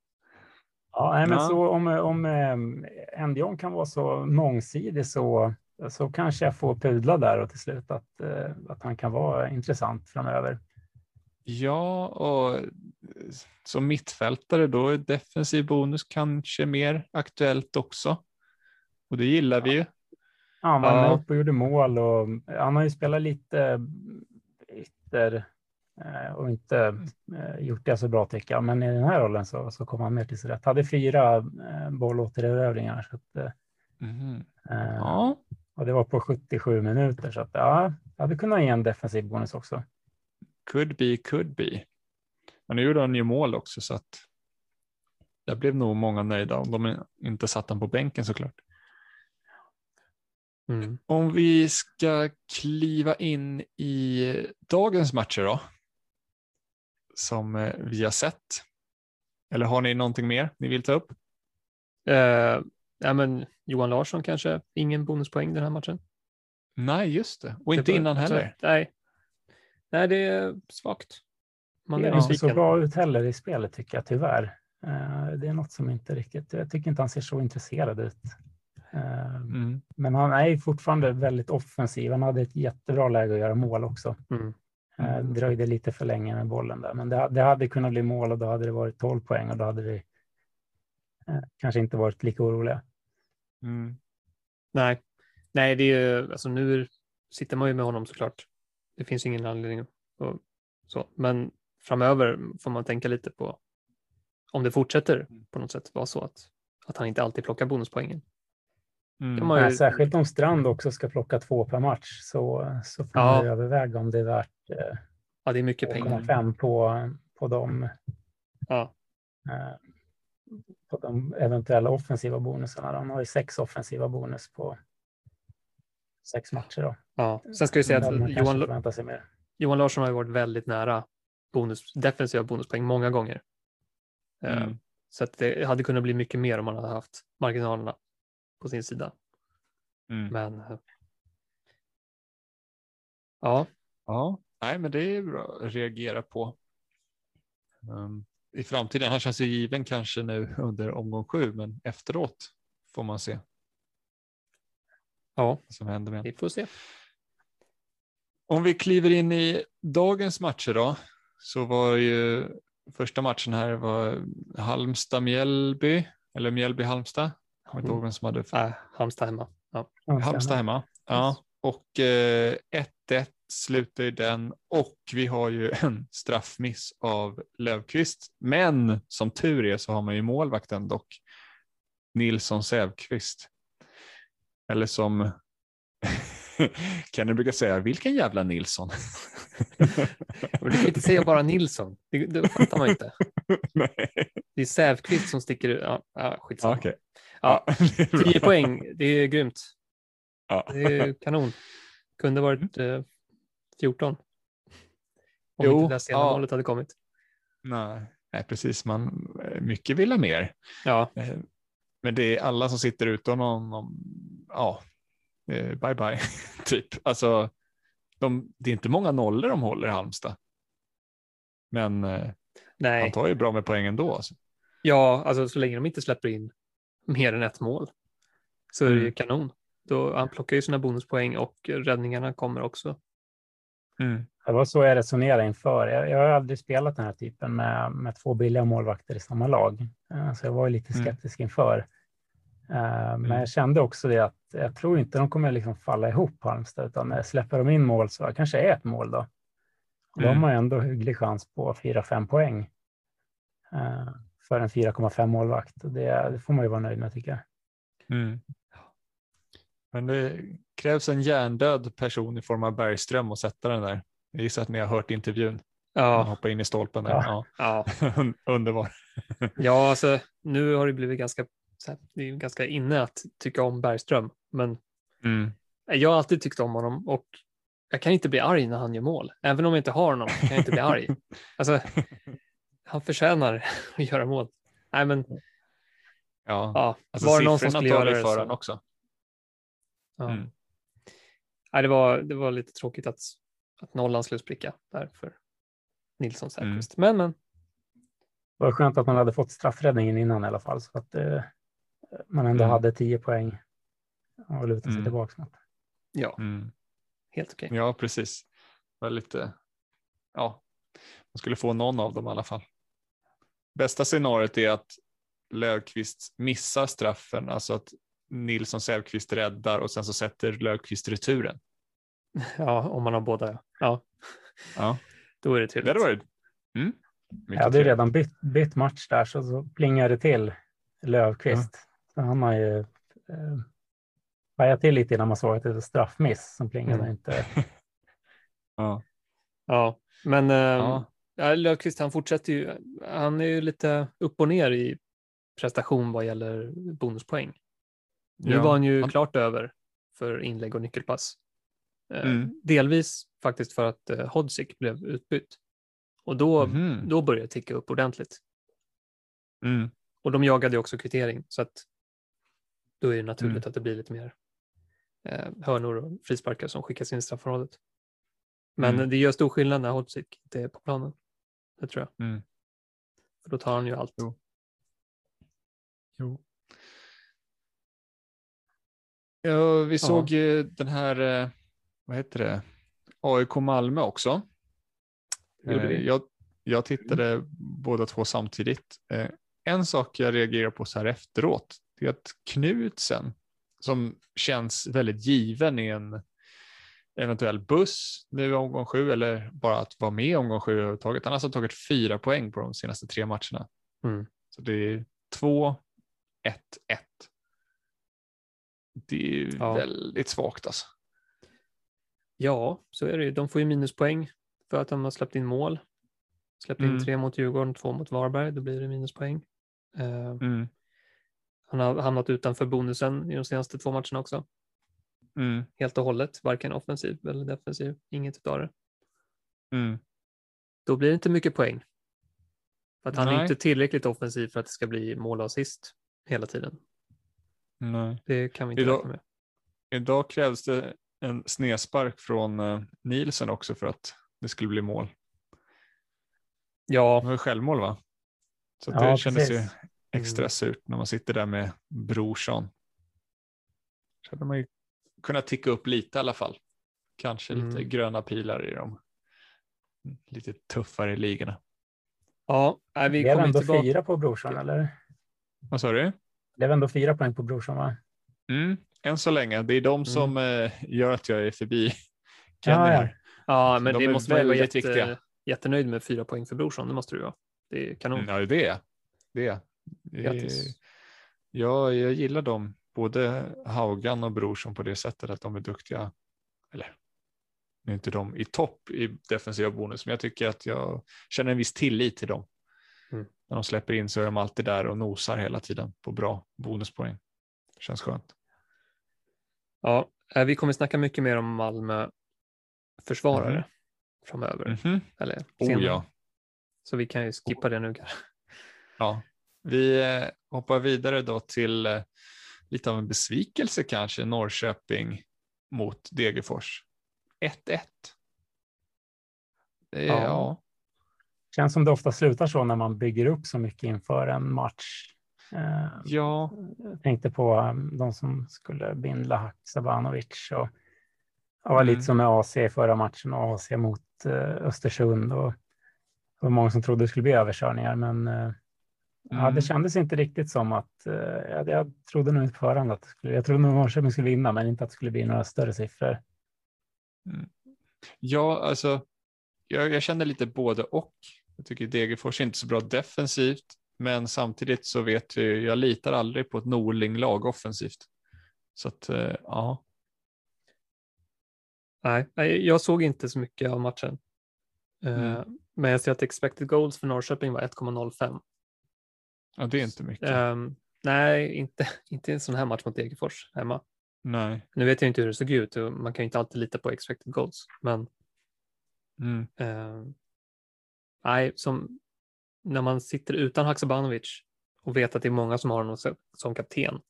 Ja, nej, men ja. så om, om eh, Endion kan vara så mångsidig så, så kanske jag får pudla där och till slut att, eh, att han kan vara intressant framöver. Ja, och som mittfältare då är defensiv bonus kanske mer aktuellt också. Och det gillar vi ju. Ja, man ja. upp och gjorde mål och han har ju spelat lite ytter eh, och inte eh, gjort det så bra tycker jag. Men i den här rollen så, så kom han mer till sin rätt. Hade fyra eh, bollåtererövringar. Så att, mm. ja. Och det var på 77 minuter så att ja, jag hade kunnat ge en defensiv bonus också. Could be, could be. Men nu gjorde han ju mål också så att där blev nog många nöjda om de inte satt han på bänken såklart. Mm. Om vi ska kliva in i dagens matcher då, som eh, vi har sett. Eller har ni någonting mer ni vill ta upp? Uh, ja, men Johan Larsson kanske, ingen bonuspoäng den här matchen. Nej, just det. Och inte det innan heller. Så, nej. nej, det är svagt. Man det är inte så bra ut heller i spelet tycker jag tyvärr. Uh, det är något som inte riktigt, jag tycker inte han ser så intresserad ut. Mm. Men han är fortfarande väldigt offensiv. Han hade ett jättebra läge att göra mål också. Mm. Mm. Dröjde lite för länge med bollen där, men det, det, hade kunnat bli mål och då hade det varit 12 poäng och då hade vi eh, kanske inte varit lika oroliga. Mm. Nej, nej, det är ju alltså nu sitter man ju med honom såklart. Det finns ingen anledning och så, men framöver får man tänka lite på om det fortsätter på något sätt vara så att, att han inte alltid plockar bonuspoängen. Mm. Nej, ju... Särskilt om Strand också ska plocka två per match så, så får ja. man överväga om det är värt eh, ja, det är mycket pengar. fem på, på, de, ja. eh, på de eventuella offensiva bonusarna. De har ju sex offensiva bonus på sex matcher. Då. Ja. Sen ska vi säga att Johan, Johan Larsson har ju varit väldigt nära bonus, defensiva bonuspoäng många gånger. Eh, mm. Så att det hade kunnat bli mycket mer om man hade haft marginalerna på sin sida. Mm. Men eh, Ja. Ja, nej, men det är bra att reagera på. Um, I framtiden, han känns ju given kanske nu under omgång sju, men efteråt får man se. Ja, vad som händer med. vi får se. Om vi kliver in i dagens matcher då, så var ju första matchen här var Halmstad-Mjällby, eller Mjällby-Halmstad. Kommer inte ihåg vem som hade. Äh, Halmstad hemma. Ja. Halmstad hemma. Ja, och 1-1 eh, slutar ju den och vi har ju en straffmiss av Lövqvist. Men som tur är så har man ju målvakten dock. Nilsson Sävqvist. Eller som Kenny brukar säga, vilken jävla Nilsson? du kan inte säga bara Nilsson, det, det fattar man inte. Nej. Det är Sävqvist som sticker ut. Ja, ja, skitsamma. Okay. Ja, 10 poäng, det är grymt. Ja. Det är kanon. Kunde varit eh, 14. Om jo, inte det sena ja. målet hade kommit. Nej, nej, precis. Man, mycket vill ha mer. Ja. Eh, men det är alla som sitter utan någon, ja, eh, bye bye, typ. Alltså, de, det är inte många nollor de håller i Halmstad. Men eh, Nej. han tar ju bra med poäng ändå. Alltså. Ja, alltså så länge de inte släpper in mer än ett mål så är det ju mm. kanon. Då, han plockar ju sina bonuspoäng och räddningarna kommer också. Mm. Det var så jag resonerade inför. Jag, jag har aldrig spelat den här typen med, med två billiga målvakter i samma lag. Uh, så jag var lite mm. skeptisk mm. inför. Mm. Men jag kände också det att jag tror inte de kommer liksom falla ihop Halmstad, utan släpper de in mål så kanske är ett mål då. Och då har mm. man ändå hygglig chans på 4-5 poäng uh, för en 4,5 målvakt. Det, det, får man ju vara nöjd med tycker jag. Mm. Men det krävs en hjärndöd person i form av Bergström och sätta den där. Jag gissar att ni har hört intervjun. Ja. Hoppa in i stolpen där. Ja. ja. Underbar. ja, alltså nu har det blivit ganska, det är ganska inne att tycka om Bergström, men mm. jag har alltid tyckt om honom och jag kan inte bli arg när han gör mål. Även om jag inte har honom kan jag inte bli arg. Alltså, han förtjänar att göra mål. Nej, men ja, ja alltså, var det någon som skulle göra det så. också. Ja. Mm. Nej, det, var, det var lite tråkigt att, att nollan skulle spricka där för Nilsson Säfqvist. Mm. Men, men. Det var skönt att man hade fått straffräddningen innan i alla fall så att eh, man ändå mm. hade tio poäng och luta sig mm. tillbaka mot. Ja, mm. helt okej. Okay. Ja, precis. Det var lite, ja, man skulle få någon av dem i alla fall. Bästa scenariot är att Löfqvist missar straffen, alltså att Nilsson Säfqvist räddar och sen så sätter Löfqvist returen. Ja, om man har båda. Ja, ja. då är det trevligt. Det varit. Mm. Jag hade ju redan bytt, bytt, match där så, så plingade det till Löfqvist. Ja. Han har ju eh, pajat till lite innan man såg att det var straffmiss som plingade mm. inte. ja. ja, men eh, ja. Löfqvist han fortsätter ju. Han är ju lite upp och ner i prestation vad gäller bonuspoäng. Nu ja. var han ju klart över för inlägg och nyckelpass. Eh, mm. Delvis faktiskt för att eh, Hodzik blev utbytt. Och då, mm. då började det ticka upp ordentligt. Mm. Och de jagade också kvittering så att då är det naturligt mm. att det blir lite mer eh, hörnor och frisparkar som skickas in i straffområdet. Men mm. det gör stor skillnad när Hodzik inte är på planen. Det tror jag. Mm. För då tar han ju allt. Jo. jo. Ja, vi såg ju den här, eh, vad heter det, AIK Malmö också. Eh, jag, jag tittade mm. båda två samtidigt. Eh, en sak jag reagerar på så här efteråt, det är att Knutsen, som känns väldigt given i en eventuell buss nu i omgång sju eller bara att vara med i omgång sju överhuvudtaget. Han har alltså tagit fyra poäng på de senaste tre matcherna. Mm. Så det är två, ett, ett. Det är ja. väldigt svagt alltså. Ja, så är det ju. De får ju minuspoäng för att de har släppt in mål. Släppt in mm. tre mot Djurgården, två mot Varberg, då blir det minuspoäng. Uh, mm. Han har hamnat utanför bonusen i de senaste två matcherna också. Mm. Helt och hållet, varken offensiv eller defensiv, inget av det. Mm. Då blir det inte mycket poäng. För att han Nej. är inte tillräckligt offensiv för att det ska bli mål och assist hela tiden. Nej. Det kan vi inte idag, räkna med. Idag krävs det en snedspark från uh, Nielsen också för att det skulle bli mål. Ja. Det var självmål va? Så ja, det kändes precis. ju extra mm. surt när man sitter där med. Så hade man ju kunnat ticka upp lite i alla fall. Kanske mm. lite gröna pilar i de lite tuffare ligorna. Ja, nej, vi kommer ändå tillbaka. fyra på Brorsson eller? Vad sa du? Det är ändå fyra poäng på Brorsson va? Mm, än så länge. Det är de mm. som eh, gör att jag är förbi Kenny ja, ja. ja, men de det måste man vara jätte, viktiga. jättenöjd med fyra poäng för Brorsson. Det måste du vara. Det är kanon. Mm, ja, det är det. Grattis. Ja, jag gillar dem, både Haugan och Brorsson på det sättet att de är duktiga. Eller nu är inte de i topp i defensiva bonus, men jag tycker att jag känner en viss tillit till dem. Mm. När de släpper in så är de alltid där och nosar hela tiden på bra bonuspoäng. Känns skönt. Ja, eh, vi kommer snacka mycket mer om Malmö försvarare mm. framöver. Mm -hmm. Eller Oh, ja. Så vi kan ju skippa det nu. Ja, vi eh, hoppar vidare då till eh, lite av en besvikelse kanske, Norrköping mot Degerfors. 1-1. Ja. ja. Känns som det ofta slutar så när man bygger upp så mycket inför en match. Eh, ja. Jag tänkte på um, de som skulle bindla Haksabanovic och det var mm. lite som med AC i förra matchen och AC mot Östersund och det var många som trodde det skulle bli överkörningar men Mm. Ja, det kändes inte riktigt som att, uh, jag, jag trodde nog inte på förhand att skulle, jag trodde nog Norrköping skulle vinna, men inte att det skulle bli några större siffror. Mm. Ja, alltså, jag, jag känner lite både och. Jag tycker Degerfors är inte så bra defensivt, men samtidigt så vet jag, jag litar aldrig på ett Norling-lag offensivt. Så att, uh, ja. Nej, jag såg inte så mycket av matchen. Mm. Uh, men jag ser att expected goals för Norrköping var 1,05 Ja, det är inte mycket. Um, nej, inte, inte en sån här match mot Degerfors hemma. Nej. Nu vet jag inte hur det såg ut och man kan ju inte alltid lita på expected goals, men mm. uh, nej, som när man sitter utan Haksabanovic och vet att det är många som har honom som kapten,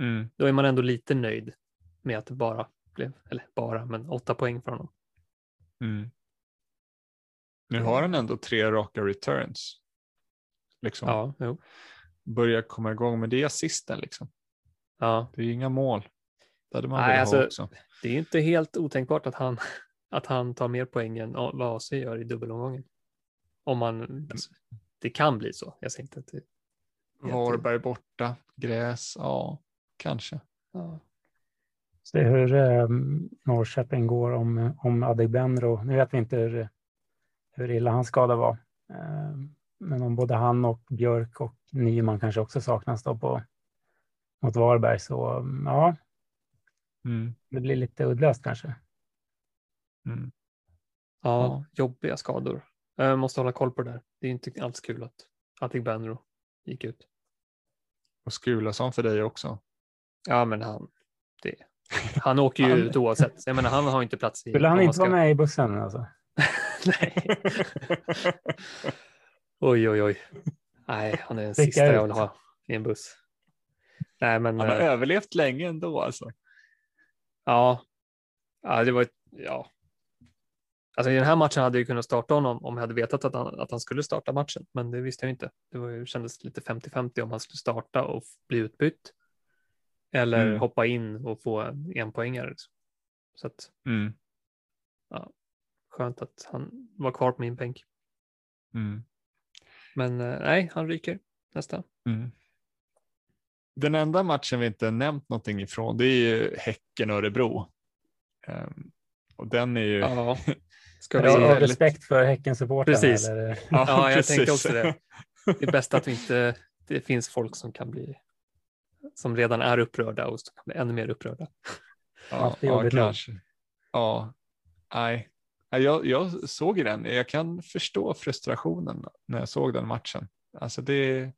mm. då är man ändå lite nöjd med att det bara blev, eller bara, men åtta poäng för honom. Mm. Nu har han ändå tre raka returns liksom ja, jo. börjar komma igång. Men det är assisten liksom. Ja. Det är inga mål. Det hade man Nej, alltså, ha också. Det är inte helt otänkbart att han, att han tar mer poäng än vad AC gör i dubbelomgången. Om man, alltså, det kan bli så. Jag säger inte att det Varberg borta, gräs, ja, kanske. Ja. Se hur eh, Norrköping går om, om Adegbenro. Nu vet vi inte hur, hur illa hans skada var. Eh, men om både han och Björk och Nyman kanske också saknas då på mot Varberg så ja, mm. det blir lite uddlöst kanske. Mm. Ja, ja, jobbiga skador. Jag måste hålla koll på det där. Det är inte alls kul att Attic Benro gick ut. Och Skulason för dig också. Ja, men han, det, han åker ju ut oavsett. Jag menar, han har inte plats i. Skulle han inte ska... vara med i bussen alltså? Nej. Oj, oj, oj. Nej, han är den sista jag vill ha i en buss. Nej, men, han har äh, överlevt länge ändå alltså. Ja, ja det var ett, ja. Alltså i den här matchen hade jag kunnat starta honom om jag hade vetat att han, att han skulle starta matchen, men det visste jag inte. Det var, kändes lite 50-50 om han skulle starta och bli utbytt eller mm. hoppa in och få en, en poängare. Liksom. Så att, mm. ja, skönt att han var kvar på min bänk. Mm. Men eh, nej, han ryker nästa. Mm. Den enda matchen vi inte nämnt någonting ifrån det är ju Häcken-Örebro. Um, och den är ju... Ja. Ska vi... Av väldigt... respekt för Häcken-supportrarna? Precis. Eller? Ja, ja, jag precis. tänkte också det. Det är bäst att vi inte... Det finns folk som kan bli... Som redan är upprörda och som kan bli ännu mer upprörda. Ja, ja kanske. Ja, nej. Jag, jag såg den, jag kan förstå frustrationen när jag såg den matchen. Alltså det,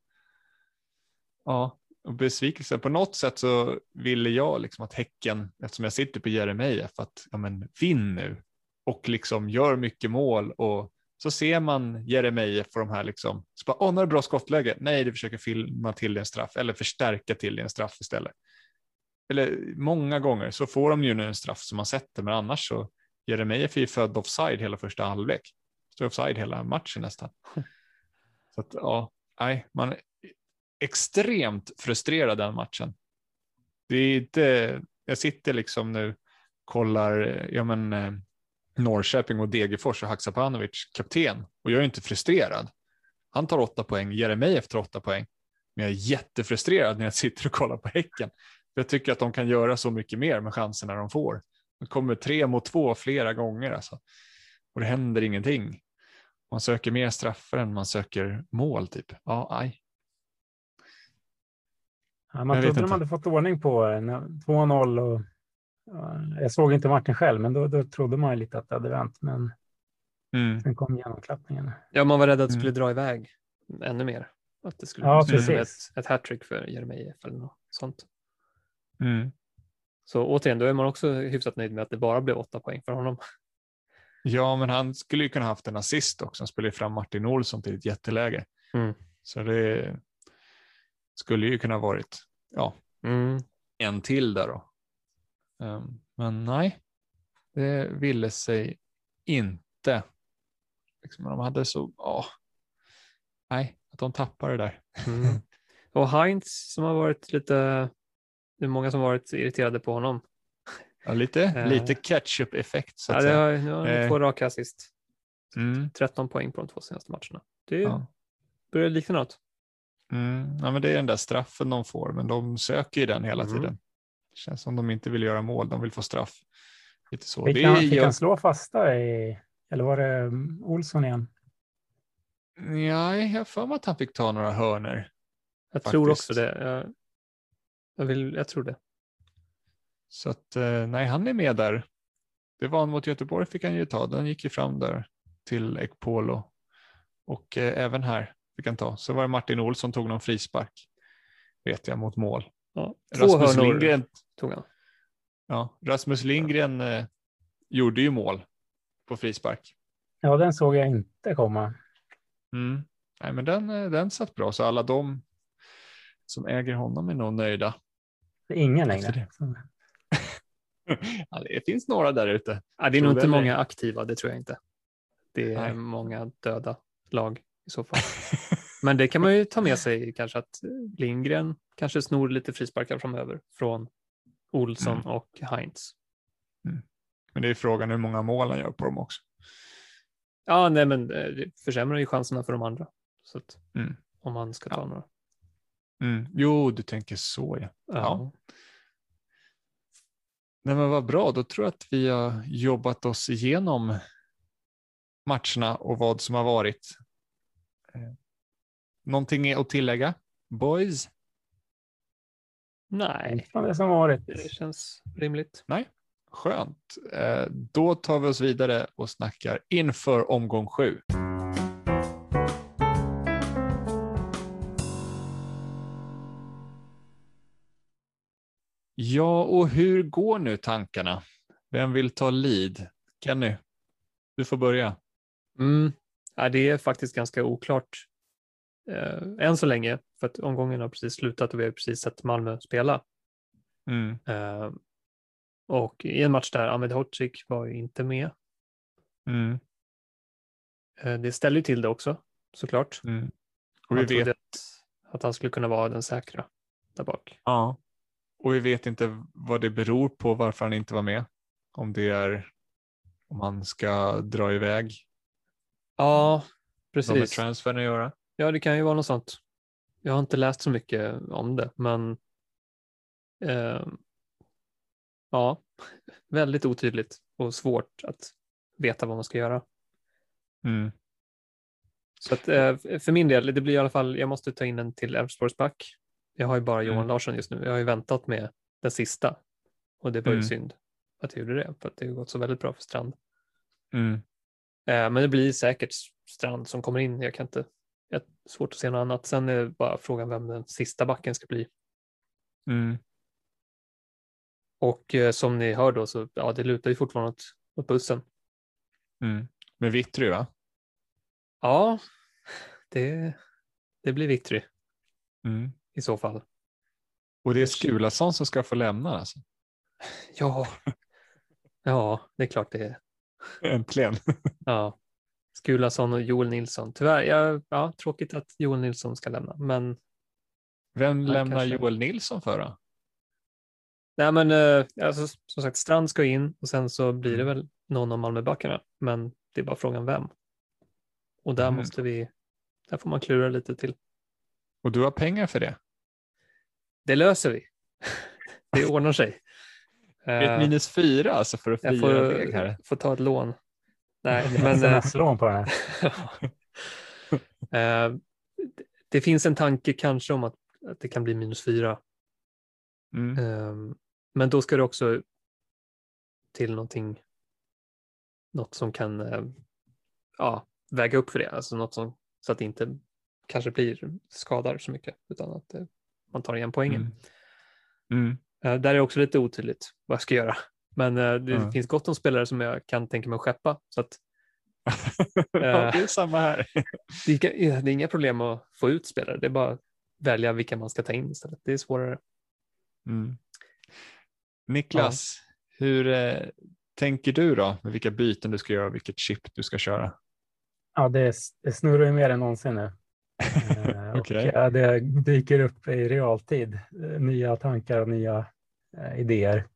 ja, och besvikelse. På något sätt så ville jag liksom att Häcken, eftersom jag sitter på Jeremejeff, att ja men vinn nu och liksom gör mycket mål och så ser man Jeremejeff och de här liksom, så bara, åh, nu är det bra skottläge. Nej, du försöker filma till en straff eller förstärka till en straff istället. eller många gånger så får de ju nu en straff som man sätter, men annars så Jeremejeff är ju född offside hela första halvlek. Står offside hela matchen nästan. Så att ja, nej, man är extremt frustrerad den matchen. Det är inte, jag sitter liksom nu, kollar, ja men eh, Norrköping och Degerfors och Haksabanovic kapten och jag är inte frustrerad. Han tar åtta poäng, Jeremejeff tar åtta poäng, men jag är jättefrustrerad när jag sitter och kollar på Häcken. Jag tycker att de kan göra så mycket mer med chanserna de får. De kommer tre mot två flera gånger alltså. och det händer ingenting. Man söker mer straffar än man söker mål typ. Ja, aj. Ja, man trodde de hade fått ordning på 2-0 och jag såg inte matchen själv, men då, då trodde man lite att det hade vänt. Men mm. sen kom genomklappningen. Ja, man var rädd att det skulle mm. dra iväg ännu mer. Att det skulle ja, bli ett, ett hattrick för Jeremejeff eller något sånt. Mm. Så återigen, då är man också hyfsat nöjd med att det bara blev åtta poäng för honom. Ja, men han skulle ju kunna haft en assist också. Han spelade fram Martin Olsson till ett jätteläge. Mm. Så det skulle ju kunna varit ja, mm. en till där då. Um, men nej, det ville sig inte. Liksom, de hade så, oh, nej, att de tappade det där. Mm. Och Heinz som har varit lite, det är många som varit irriterade på honom. Ja, lite, uh, lite ketchup-effekt. ja, det har, uh, två raka assist. Mm. 13 poäng på de två senaste matcherna. Det ja. börjar likna något. Mm. Ja, men det är den där straffen de får, men de söker ju den hela mm. tiden. Det känns som de inte vill göra mål, de vill få straff. Lite så. Fick, han, fick han slå fasta i, eller var det mm, Olsson igen? Ja, jag har för mig att han fick ta några hörner. Jag faktiskt. tror också det. Jag, jag, vill, jag tror det. Så att eh, nej, han är med där. Det var han mot Göteborg fick han ju ta. Den gick ju fram där till Ekpolo. Och eh, även här fick han ta. Så var det Martin Olsson tog någon frispark. Vet jag mot mål. Ja, två Rasmus Lindgren tog han. Ja, Rasmus Lindgren eh, gjorde ju mål på frispark. Ja, den såg jag inte komma. Mm. Nej, men den, eh, den satt bra, så alla de som äger honom är nog nöjda. Det är ingen längre. Det. ja, det finns några där ute. Ja, det är nog inte många aktiva, det tror jag inte. Det är Nej. många döda lag i så fall. Men det kan man ju ta med sig kanske att Lindgren kanske snor lite frisparkar framöver från Olsson mm. och Heinz. Mm. Men det är frågan hur många mål han gör på dem också. Ja, nej, men eh, det försämrar ju chanserna för de andra. Så att, mm. Om man ska ta ja. några. Mm. Jo, du tänker så ja. ja. ja. Nej, men vad bra, då tror jag att vi har jobbat oss igenom matcherna och vad som har varit. Eh, någonting att tillägga? Boys? Nej. Från det som varit. Det känns rimligt. Nej, skönt. Eh, då tar vi oss vidare och snackar inför omgång sju. Ja, och hur går nu tankarna? Vem vill ta lead? Kenny, du får börja. Mm. Ja, det är faktiskt ganska oklart eh, än så länge, för att omgången har precis slutat och vi har precis sett Malmö spela. Mm. Eh, och i en match där Ahmed Hodzic var ju inte med. Mm. Eh, det ställer ju till det också, såklart. Mm. Och vi vet att, att han skulle kunna vara den säkra där bak. Ja, och vi vet inte vad det beror på varför han inte var med. Om det är om han ska dra iväg. Ja, precis. Vad med transfern att göra. Ja, det kan ju vara något sånt. Jag har inte läst så mycket om det, men eh, ja, väldigt otydligt och svårt att veta vad man ska göra. Mm. Så att, eh, för min del, det blir i alla fall, jag måste ta in en till Elfsborgsback. Jag har ju bara Johan mm. Larsson just nu. Jag har ju väntat med den sista och det var ju mm. synd att jag gjorde det för att det har gått så väldigt bra för Strand. Mm. Eh, men det blir säkert Strand som kommer in. Jag kan inte svårt att se något annat. Sen är det bara frågan vem den sista backen ska bli. Mm. Och eh, som ni hör då så ja, det lutar ju fortfarande åt, åt bussen. Mm. Med Vittry va? Ja, det, det blir Vittry mm. I så fall. Och det är Skulason som ska få lämna alltså? Ja, ja det är klart det är. Äntligen. Ja, Skulason och Joel Nilsson. Tyvärr, ja, ja, tråkigt att Joel Nilsson ska lämna, men. Vem lämnar kanske... Joel Nilsson för då? Nej, men eh, alltså, som sagt, Strand ska in och sen så blir det mm. väl någon av Malmöbackarna, men det är bara frågan vem. Och där mm. måste vi, där får man klura lite till. Och du har pengar för det? Det löser vi. det ordnar sig. Ett eh, minus fyra alltså för att fira får, väg här. får ta ett lån. Nej, men sms-lån på den här. uh, det finns en tanke kanske om att, att det kan bli minus fyra. Mm. Uh, men då ska det också till någonting, något som kan ja, väga upp för det, alltså något som, så att det inte kanske blir skadar så mycket utan att man tar igen poängen. Mm. Mm. där är också lite otydligt vad jag ska göra. Men uh, det mm. finns gott om spelare som jag kan tänka mig att skeppa. Så att, uh, ja, det är samma här. det, är, det är inga problem att få ut spelare. Det är bara att välja vilka man ska ta in istället. Det är svårare. Mm. Niklas, ja. hur eh, tänker du då med vilka byten du ska göra och vilket chip du ska köra? Ja, det, det snurrar ju mer än någonsin nu. Eh, okay. och, ja, det dyker upp i realtid, nya tankar och nya eh, idéer.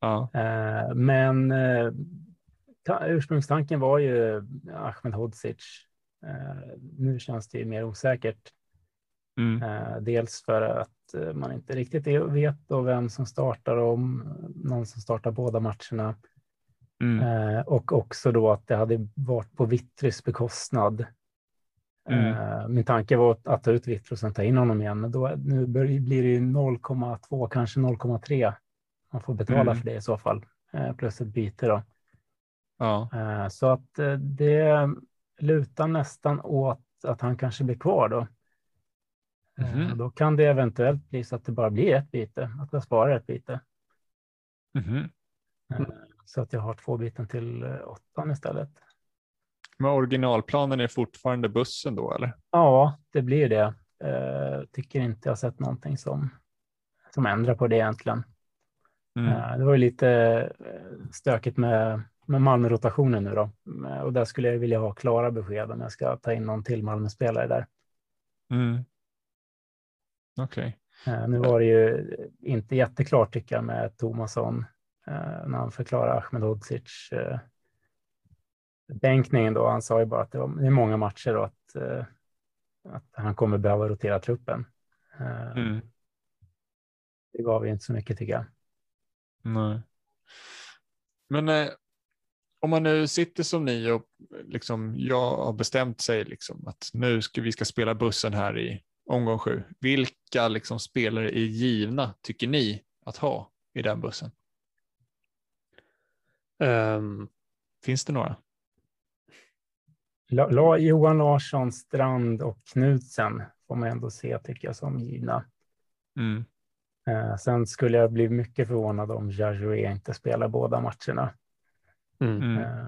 Ja. Eh, men eh, ursprungstanken var ju Ahmed Hodzic. Eh, nu känns det ju mer osäkert. Mm. dels för att man inte riktigt vet då vem som startar om någon som startar båda matcherna. Mm. och också då att det hade varit på Vittrys bekostnad. Mm. Min tanke var att ta ut Vittry och sen ta in honom igen, men då, nu blir det ju 0,2, kanske 0,3 man får betala mm. för det i så fall, eh, plus ett byte då. Ja. Eh, så att eh, det lutar nästan åt att han kanske blir kvar då. Mm. Då kan det eventuellt bli så att det bara blir ett byte, att jag sparar ett byte. Mm. Så att jag har två byten till åttan istället. Men originalplanen är fortfarande bussen då eller? Ja, det blir det. tycker inte jag sett någonting som, som ändrar på det egentligen. Mm. Eh, det var ju lite eh, stökigt med, med Malmö-rotationen nu då. Eh, och där skulle jag vilja ha klara besked om jag ska ta in någon till Malmö-spelare där. Mm. Okej. Okay. Nu var det ju inte jätteklart tycker jag med Tomasson när han förklarar Ahmed Hodzic bänkningen då. Han sa ju bara att det, var, det är många matcher och att, att han kommer behöva rotera truppen. Mm. Det gav ju inte så mycket tycker jag. Nej. Men eh, om man nu sitter som ni och liksom, jag har bestämt sig liksom, att nu ska vi ska spela bussen här i omgång sju. Vilka liksom, spelare är givna tycker ni att ha i den bussen? Um, Finns det några? La, Johan Larsson, Strand och Knutsen får man ändå se tycker jag som givna. Mm. Eh, sen skulle jag bli mycket förvånad om Jajoué inte spelar båda matcherna. Mm. mm. Eh,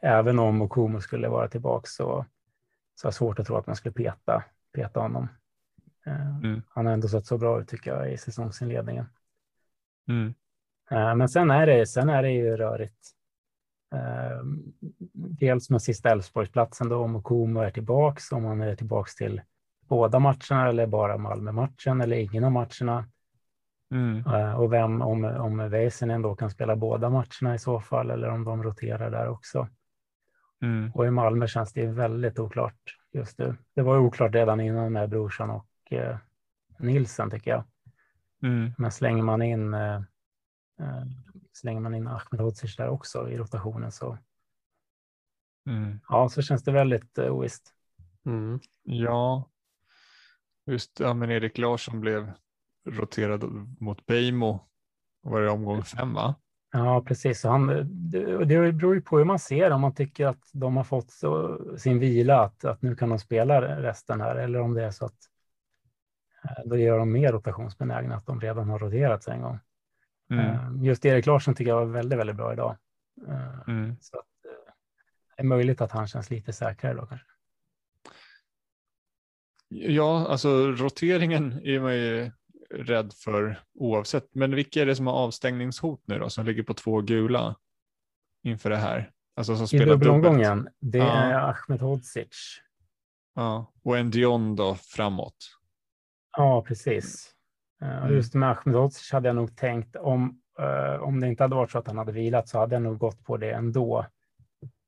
även om Okumo skulle vara tillbaka så, så är det svårt att tro att man skulle peta, peta honom. Eh, mm. Han har ändå sett så bra ut tycker jag i säsongsinledningen. Mm. Men sen är, det, sen är det ju rörigt. Dels med sista Elfsborgsplatsen då, om Okumo är tillbaks, om han är tillbaks till båda matcherna eller bara Malmö-matchen eller ingen av matcherna. Mm. Eh, och vem, om, om Väisänen då kan spela båda matcherna i så fall, eller om de roterar där också. Mm. Och i Malmö känns det väldigt oklart just nu. Det var oklart redan innan med Brorsson och eh, Nilsen tycker jag. Mm. Men slänger man in eh, eh slänger man in Ahmed Hodzic där också i rotationen så mm. ja, så känns det väldigt eh, ovisst. Mm. Ja, just ja, men Erik Larsson blev roterad mot Beijmo. Var det omgång fem va? Ja, precis. Han, det, det beror ju på hur man ser om man tycker att de har fått så, sin vila, att, att nu kan de spela resten här, eller om det är så att eh, då gör de mer rotationsbenägna, att de redan har roterat sig en gång. Mm. Eh, just Erik Larsson tycker jag var väldigt, väldigt bra idag. Eh, mm. Så att, det är möjligt att han känns lite säkrare då kanske. Ja, alltså roteringen är man ju rädd för oavsett. Men vilka är det som har avstängningshot nu då, som ligger på två gula inför det här? Alltså som spelar I dubbelomgången, det ja. är Ahmed Hodzic. Ja, och en Dion då framåt. Ja, precis. Mm. Just med Ahmed Hodzic hade jag nog tänkt om, uh, om det inte hade varit så att han hade vilat så hade jag nog gått på det ändå.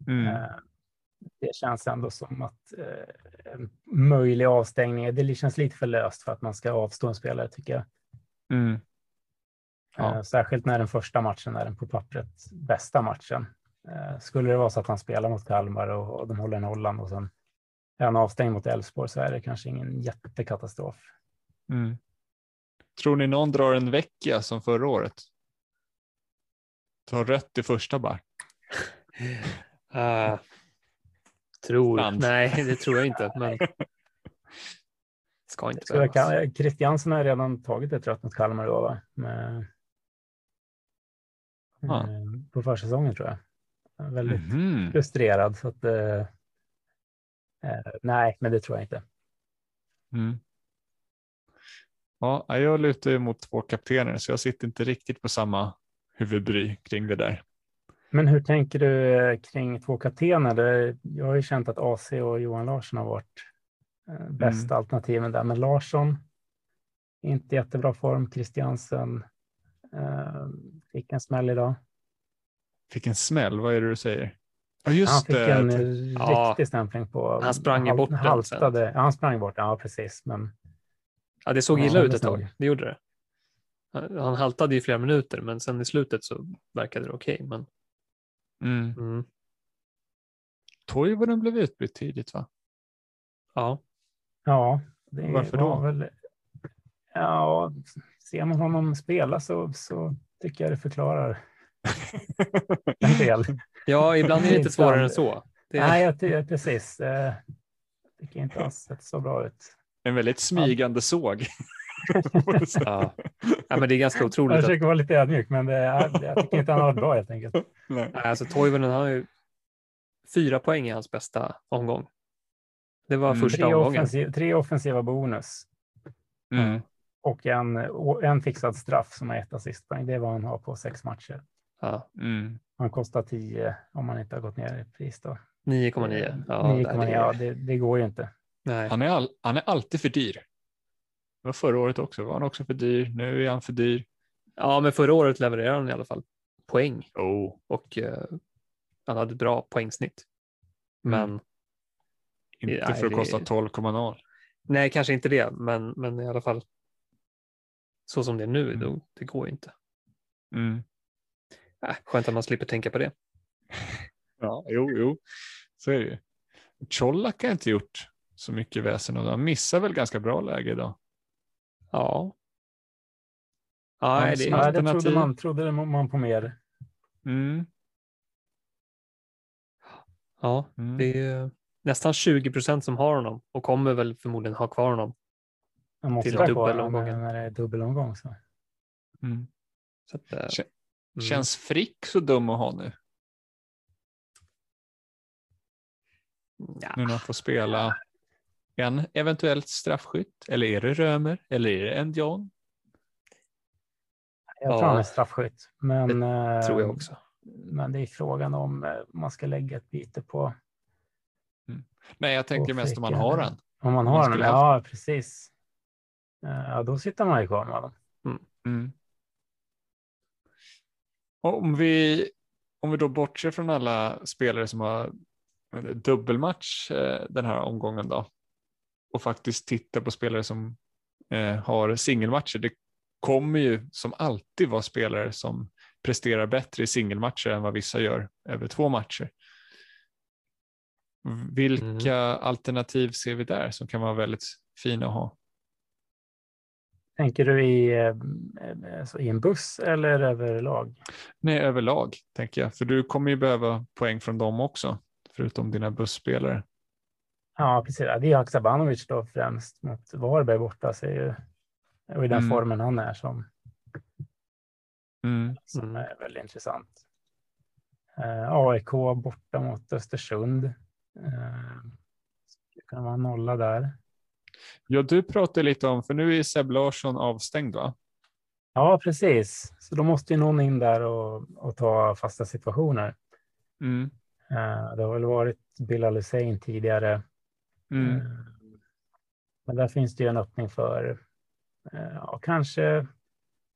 Mm. Uh, det känns ändå som att uh, en möjlig avstängning, det känns lite för löst för att man ska avstå en spelare tycker jag. Mm. Ja. Särskilt när den första matchen är den på pappret bästa matchen. Skulle det vara så att han spelar mot Kalmar och, och de håller nollan och sen är han avstängd mot Elfsborg så är det kanske ingen jättekatastrof. Mm. Tror ni någon drar en vecka som förra året? Tar rött i första back? Uh, tror, Land. nej det tror jag inte. Men ska inte behövas. Christiansen har redan tagit ett rött mot Kalmar då, va? Med, ah. På försäsongen tror jag. Väldigt mm. frustrerad. Så att, eh, eh, nej, men det tror jag inte. Mm. Ja, jag lutar mot två kaptener så jag sitter inte riktigt på samma huvudbry kring det där. Men hur tänker du eh, kring två kaptener? Jag har ju känt att AC och Johan Larsson har varit eh, bästa mm. alternativen där, men Larsson inte jättebra form. Christiansen eh, fick en smäll idag. Fick en smäll? Vad är det du säger? Ja, just han fick det. en ja, riktig stämpling på. Han sprang ju bort haltade. Ja, han sprang bort, ja precis. Men Ja, det såg illa ut ett tag. Det gjorde det. Han haltade i flera minuter, men sen i slutet så verkade det okej. Okay, men... Mm. Mm. Toivonen blev utbytt tidigt, va? Ja. Ja, det Varför då? Väl... Ja, ser man honom spela så, så tycker jag det förklarar en del. Ja, ibland är det lite svårare än så. Det... Nej, jag tycker precis. Det tycker inte alls sett så bra ut. En väldigt smygande ja. såg. ja. ja. men det är ganska otroligt. Jag försöker vara lite ödmjuk, men det är, jag tycker inte han har varit bra helt enkelt. Nej. Alltså Toivonen har ju fyra poäng i hans bästa omgång. Det var mm. första tre omgången. Offensiv, tre offensiva bonus. Mm. Och en, en fixad straff som har ett assistpoäng. Det är vad han har på sex matcher. Ja. Mm. Han kostar tio om man inte har gått ner i pris då. 9,9. Ja, 9,9, ja det, det går ju inte. Nej. Han, är all, han är alltid för dyr. Det var förra året också, var han också för dyr. Nu är han för dyr. Ja, men förra året levererade han i alla fall poäng oh. och uh, han hade bra poängsnitt. Mm. Men mm. inte nej, för att kosta 12,0. Nej, kanske inte det, men, men i alla fall så som det är nu, mm. då, det går inte. Mm. Äh, skönt att man slipper tänka på det. ja, jo, jo, så är det ju. Colak har inte gjort så mycket väsen och han missar väl ganska bra läge idag. Ja. Ja, det, ja det trodde man, trodde man på mer. Mm. Ja, mm. det är nästan 20 procent som har honom och kommer väl förmodligen ha kvar honom. Jag måste till dubbelomgången. När det är dubbelomgång. Så. Mm. så att, äh, Känns Frick så dum att ha nu? Ja. Nu när han får spela en eventuellt straffskytt? Eller är det Römer? Eller är det en John? Jag tror ja, han är straffskytt. Men, det tror jag också. Men det är frågan om eh, man ska lägga ett byte på. Mm. Nej, jag tänker mest om man har den. Om man har den, ja precis. Eh, ja, då sitter man ju kvar med den. Mm. Mm. Om vi, om vi då bortser från alla spelare som har dubbelmatch eh, den här omgången då och faktiskt titta på spelare som eh, har singelmatcher. Det kommer ju som alltid vara spelare som presterar bättre i singelmatcher än vad vissa gör över två matcher. Vilka mm. alternativ ser vi där som kan vara väldigt fina att ha? Tänker du i, eh, alltså i en buss eller överlag? Nej, överlag tänker jag, för du kommer ju behöva poäng från dem också, förutom dina busspelare. Ja, precis. Det är Haksabanovic då främst mot Varberg borta. Så ju, och i den mm. formen han är som, mm. som är väldigt intressant. Eh, AIK borta mot Östersund. Eh, det kan vara nolla där. Ja, du pratade lite om, för nu är Seb Larsson avstängd va? Ja, precis. Så då måste ju någon in där och, och ta fasta situationer. Mm. Uh, det har väl varit Bilal Hussein tidigare. Mm. Uh, men där finns det ju en öppning för uh, ja, kanske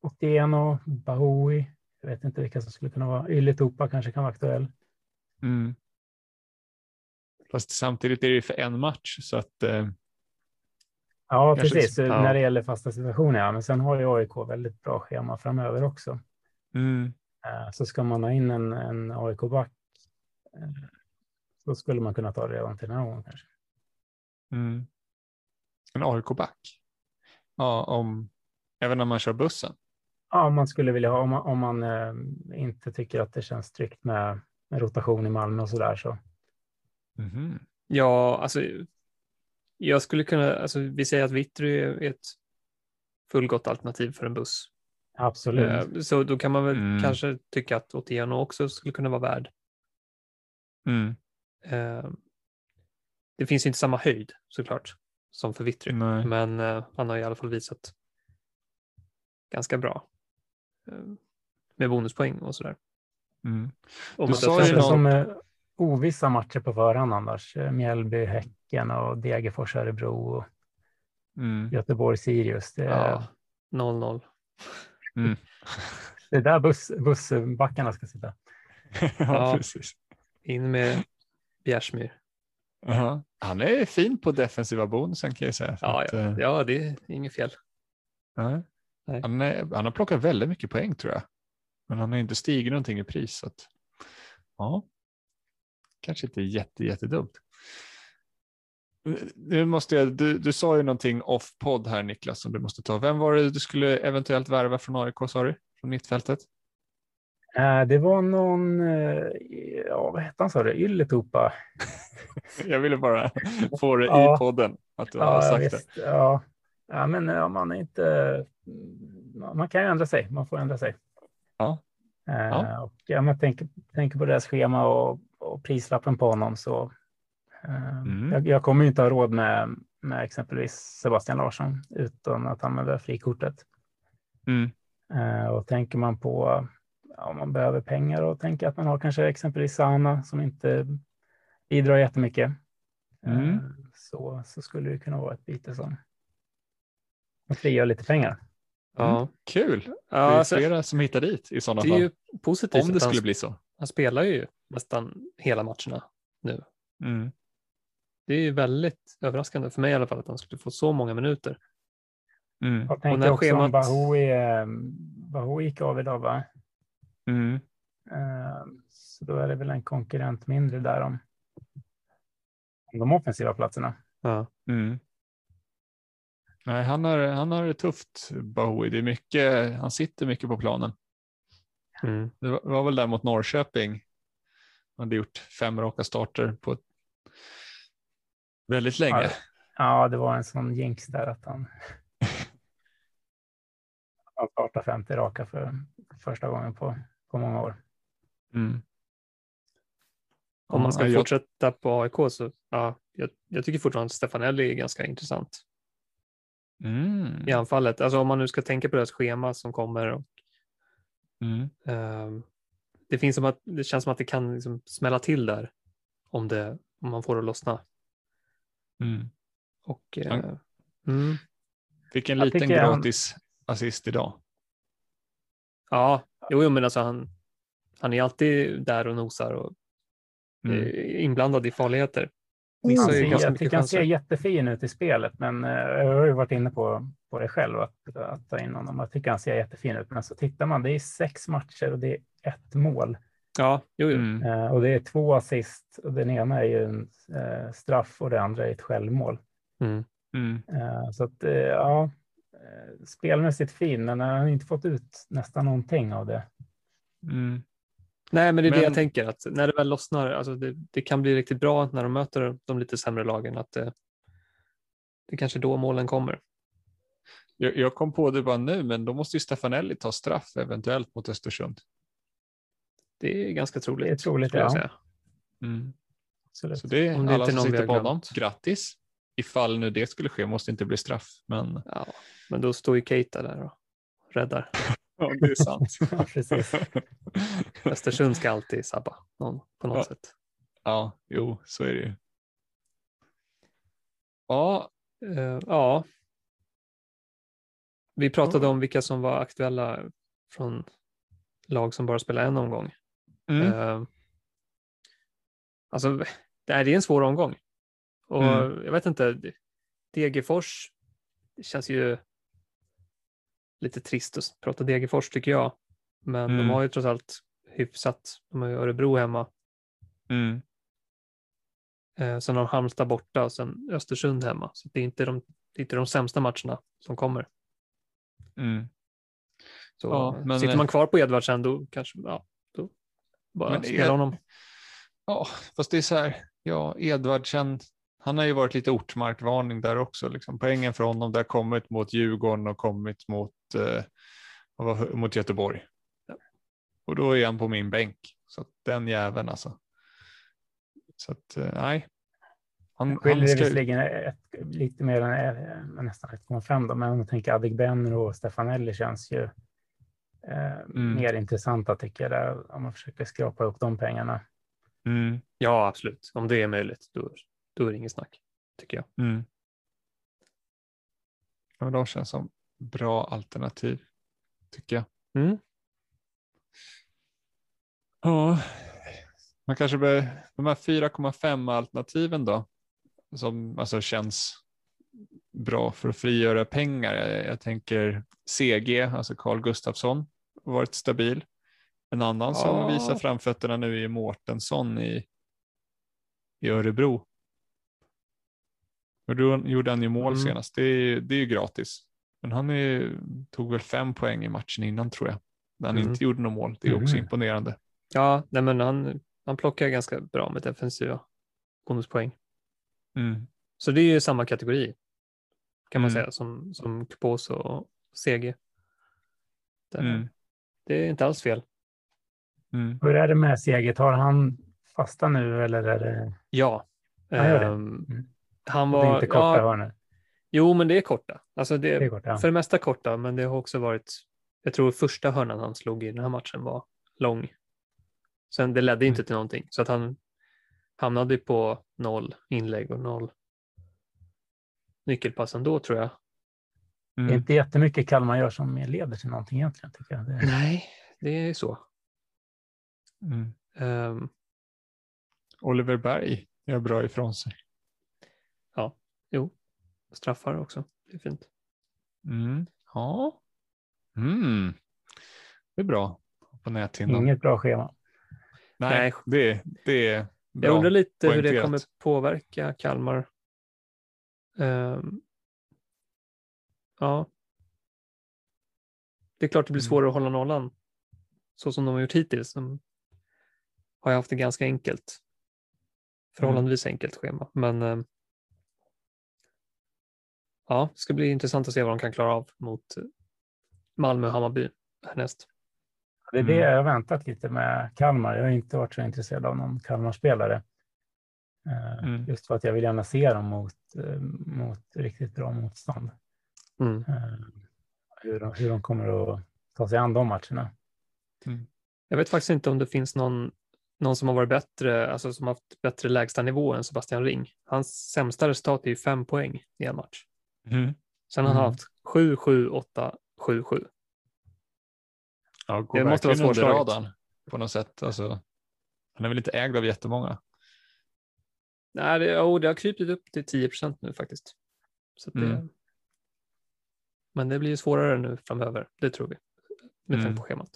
Otieno, Bahoui. Jag vet inte vilka som skulle kunna vara. Ylätupa kanske kan vara aktuell. Mm. Fast samtidigt är det ju för en match så att. Eh, ja, precis. Ja. När det gäller fasta situationer. Ja. Men sen har ju AIK väldigt bra schema framöver också. Mm. Eh, så ska man ha in en, en AIK-back eh, så skulle man kunna ta det redan till den här gången kanske. Mm. En AIK-back? Ja, om, även när man kör bussen? Ja, om man skulle vilja ha, om man, om man eh, inte tycker att det känns tryggt med, med rotation i Malmö och så där så. Mm. Ja, alltså jag skulle kunna, alltså vi säger att Vittry är ett fullgott alternativ för en buss. Absolut. Eh, så då kan man väl mm. kanske tycka att Otieno också skulle kunna vara värd. Mm. Eh, det finns inte samma höjd såklart som för Vittry, men eh, han har i alla fall visat ganska bra med bonuspoäng och sådär. Mm. Du sa ju någon... som ovissa matcher på förhand annars. Mjällby, Häcken och Degerfors, Örebro och mm. Göteborg, Sirius. Det är... Ja, 0-0. Mm. Det är där buss, bussbackarna ska sitta. ja, ja, precis. In med Bjärsmyr. Uh -huh. Han är fin på defensiva bonusen kan jag säga. Ja, att, ja. Eh, ja, det är inget fel. Nej. Han, är, han, har plockat väldigt mycket poäng tror jag. Men han har inte stigit någonting i pris. Så att, ja, kanske inte jätte, jättedumt. Nu måste jag, du, du sa ju någonting off-podd här Niklas som du måste ta. Vem var det du skulle eventuellt värva från AIK sa du? Från mittfältet? Äh, det var någon, eh, ja vad hette han sa du, Ylletupa? jag ville bara få det ja. i podden att du ja, har sagt visst. det. Ja. ja, men ja, man är inte, man kan ju ändra sig, man får ändra sig. Ja. Ja. Och ja, man tänker, tänker på deras schema och, och prislappen på honom så Mm. Jag, jag, kommer inte ha råd med, med exempelvis Sebastian Larsson utan att använda frikortet. Mm. Och tänker man på om man behöver pengar och tänker att man har kanske exempelvis Sana som inte bidrar jättemycket. Mm. Uh, så, så skulle det kunna vara ett byte som frigör lite pengar. Ja, mm. kul. Ja, det är alltså, flera som hittar dit i sådana fall. Det är ju positivt. Om det skulle han, bli så. Han spelar ju nästan hela matcherna nu. Mm. Det är väldigt överraskande för mig i alla fall att han skulle få så många minuter. Mm. Jag tänker också schemat... om Bahoui, eh, Bahoui gick av idag va? Mm. Uh, så då är det väl en konkurrent mindre där om, om de offensiva platserna. Ja. Mm. Nej, han har, han har det tufft, Bahoui. Det är mycket, han sitter mycket på planen. Mm. Det var, var, väl där mot Norrköping. Han hade gjort fem raka starter på ett Väldigt länge. Ja, ja, det var en sån jinx där att han, han startade 50 raka för första gången på, på många år. Mm. Om man ska ja, fortsätta jag... på AIK så ja, jag, jag tycker fortfarande Stefanelli är ganska intressant. Mm. I anfallet, alltså om man nu ska tänka på deras schema som kommer. Och, mm. um, det, finns som att, det känns som att det kan liksom smälla till där om, det, om man får det att lossna. Mm. Och, mm. Fick en liten gratis han... assist idag. Ja, jo, men alltså han, han är alltid där och nosar och mm. Eh, inblandad i farligheter. Han ser, jag tycker han ser jättefin ut i spelet, men uh, jag har ju varit inne på, på det själv, att, att ta in honom. Jag tycker han ser jättefin ut, men så tittar man, det är sex matcher och det är ett mål. Ja, jo, jo. Mm. Uh, och det är två assist och den ena är ju en uh, straff och det andra är ett självmål. Mm. Mm. Så att ja, spelmässigt fin, men han har inte fått ut nästan någonting av det. Mm. Nej, men det är men... det jag tänker, att när det väl lossnar, alltså det, det, kan bli riktigt bra när de möter de lite sämre lagen, att det, det är kanske då målen kommer. Jag, jag kom på det bara nu, men då måste ju Stefanelli ta straff eventuellt mot Östersund. Det är ganska troligt. Det är troligt, ja. Mm. Så det är Om det alla som sitter på honom. Grattis. Ifall nu det skulle ske måste inte bli straff. Men, ja, men då står ju Keita där och räddar. ja, det är sant. ja, precis. Östersund ska alltid sabba någon på något Ja. sätt. Ja, jo, så är det ju. Ja, Eh, ja. Vi pratade Ja. om vilka som var aktuella från lag som bara spelar en omgång. mm, Eh, alltså, det är en svår omgång. Och Mm. jag vet inte, Degerfors det känns ju lite trist att prata Degerfors tycker jag. Men Mm. de har ju trots allt hyfsat. De har ju Örebro hemma. mm, Eh, sen har de Halmstad borta och sen Östersund hemma. Så det är inte de, det är inte de sämsta matcherna som kommer. mm. Så Ja, men- sitter man kvar på Edvardsen då kanske, ja, då bara Men spela honom. Ja, fast det är så här, ja, Edvardsen, han har ju varit lite ortmarkvarning där också. Liksom. Poängen för honom, det har kommit mot Djurgården och kommit mot, eh, mot Göteborg. Och då är han på min bänk. Så den jäveln alltså. Så att, eh, nej. Han, Skiljer han det ska, visserligen ett, lite mer än eh, nästan 1,5 då, men om man tänker Adegbenro och Stefanelli känns ju eh, Mm. mer intressanta tycker jag, där, om man försöker skrapa upp de pengarna. mm, Ja, absolut. Om det är möjligt, då, då är det inget snack, tycker jag. mm. Ja, de känns som bra alternativ, tycker jag. Mm. Ja, man kanske bör, de här 4,5 alternativen då, som alltså känns bra för att frigöra pengar. Jag, jag tänker CG, alltså Carl Gustafsson, har varit stabil. En annan som Ja. visar framfötterna nu är Mårtensson i, i Örebro. Och då gjorde han ju mål Mm. senast, det är, det är ju gratis. Men han är, tog väl fem poäng i matchen innan tror jag. När han Mm. inte gjorde något mål. Det är också Mhm. imponerande. Ja, nej, men han, han plockar ganska bra med defensiva bonuspoäng. Mm. Så det är ju samma kategori kan man Mm. säga som, som Kupos och CG. Det, Mm. det är inte alls fel. Mm. Hur är det med Seget? Har han fasta nu eller är det, Ja. Han gör det. Mm. Han är var, inte korta ja, hörnor? jo, men det är korta. Alltså det, Det är korta. För det mesta korta, men det har också varit, jag tror första hörnan han slog i den här matchen var lång. Sen det ledde inte till någonting, så att han hamnade på noll inlägg och noll nyckelpass ändå tror jag. Det är Mm. inte jättemycket Kalmar gör som leder till någonting egentligen tycker jag. Det, Nej, det är så. Mm. Ehm, Oliver Berg gör bra ifrån sig. Jo, straffar också. Det är fint. Mm. Ja. Mm. Det är bra på näthinnan. inget bra schema. Nej, Nej. Det, det är bra. Jag undrar lite hur det poängterat. kommer påverka Kalmar. Ehm, ja. Det är klart det blir Mm. svårare att hålla nollan. Så som de har gjort hittills. De har ju haft det ganska enkelt. Förhållandevis enkelt schema. Men ehm, ja, det ska bli intressant att se vad de kan klara av mot Malmö och Hammarby härnäst. Det är det Mm. jag har väntat lite med Kalmar. Jag har inte varit så intresserad av någon Kalmar-spelare. Eh, Mm. Just för att jag vill gärna se dem mot, eh, mot riktigt bra motstånd. Mm. Eh, Hur de, hur de kommer att ta sig an de matcherna. Jag vet faktiskt inte om det finns någon, någon som har varit bättre, alltså som har haft bättre lägsta nivå än Sebastian Ring. Hans sämsta resultat är ju fem poäng i en match. Mm. Sen har han Mm. haft 7, 7, 8, 7, 7. Ja, går Det måste vara svårslaget. på något sätt. Alltså, han är väl inte ägd av jättemånga. Nej, det, oh, det har krypit upp till 10 procent nu faktiskt. Det, Mm. Men det blir ju svårare nu framöver, det tror vi. Med Mm. tanke på schemat.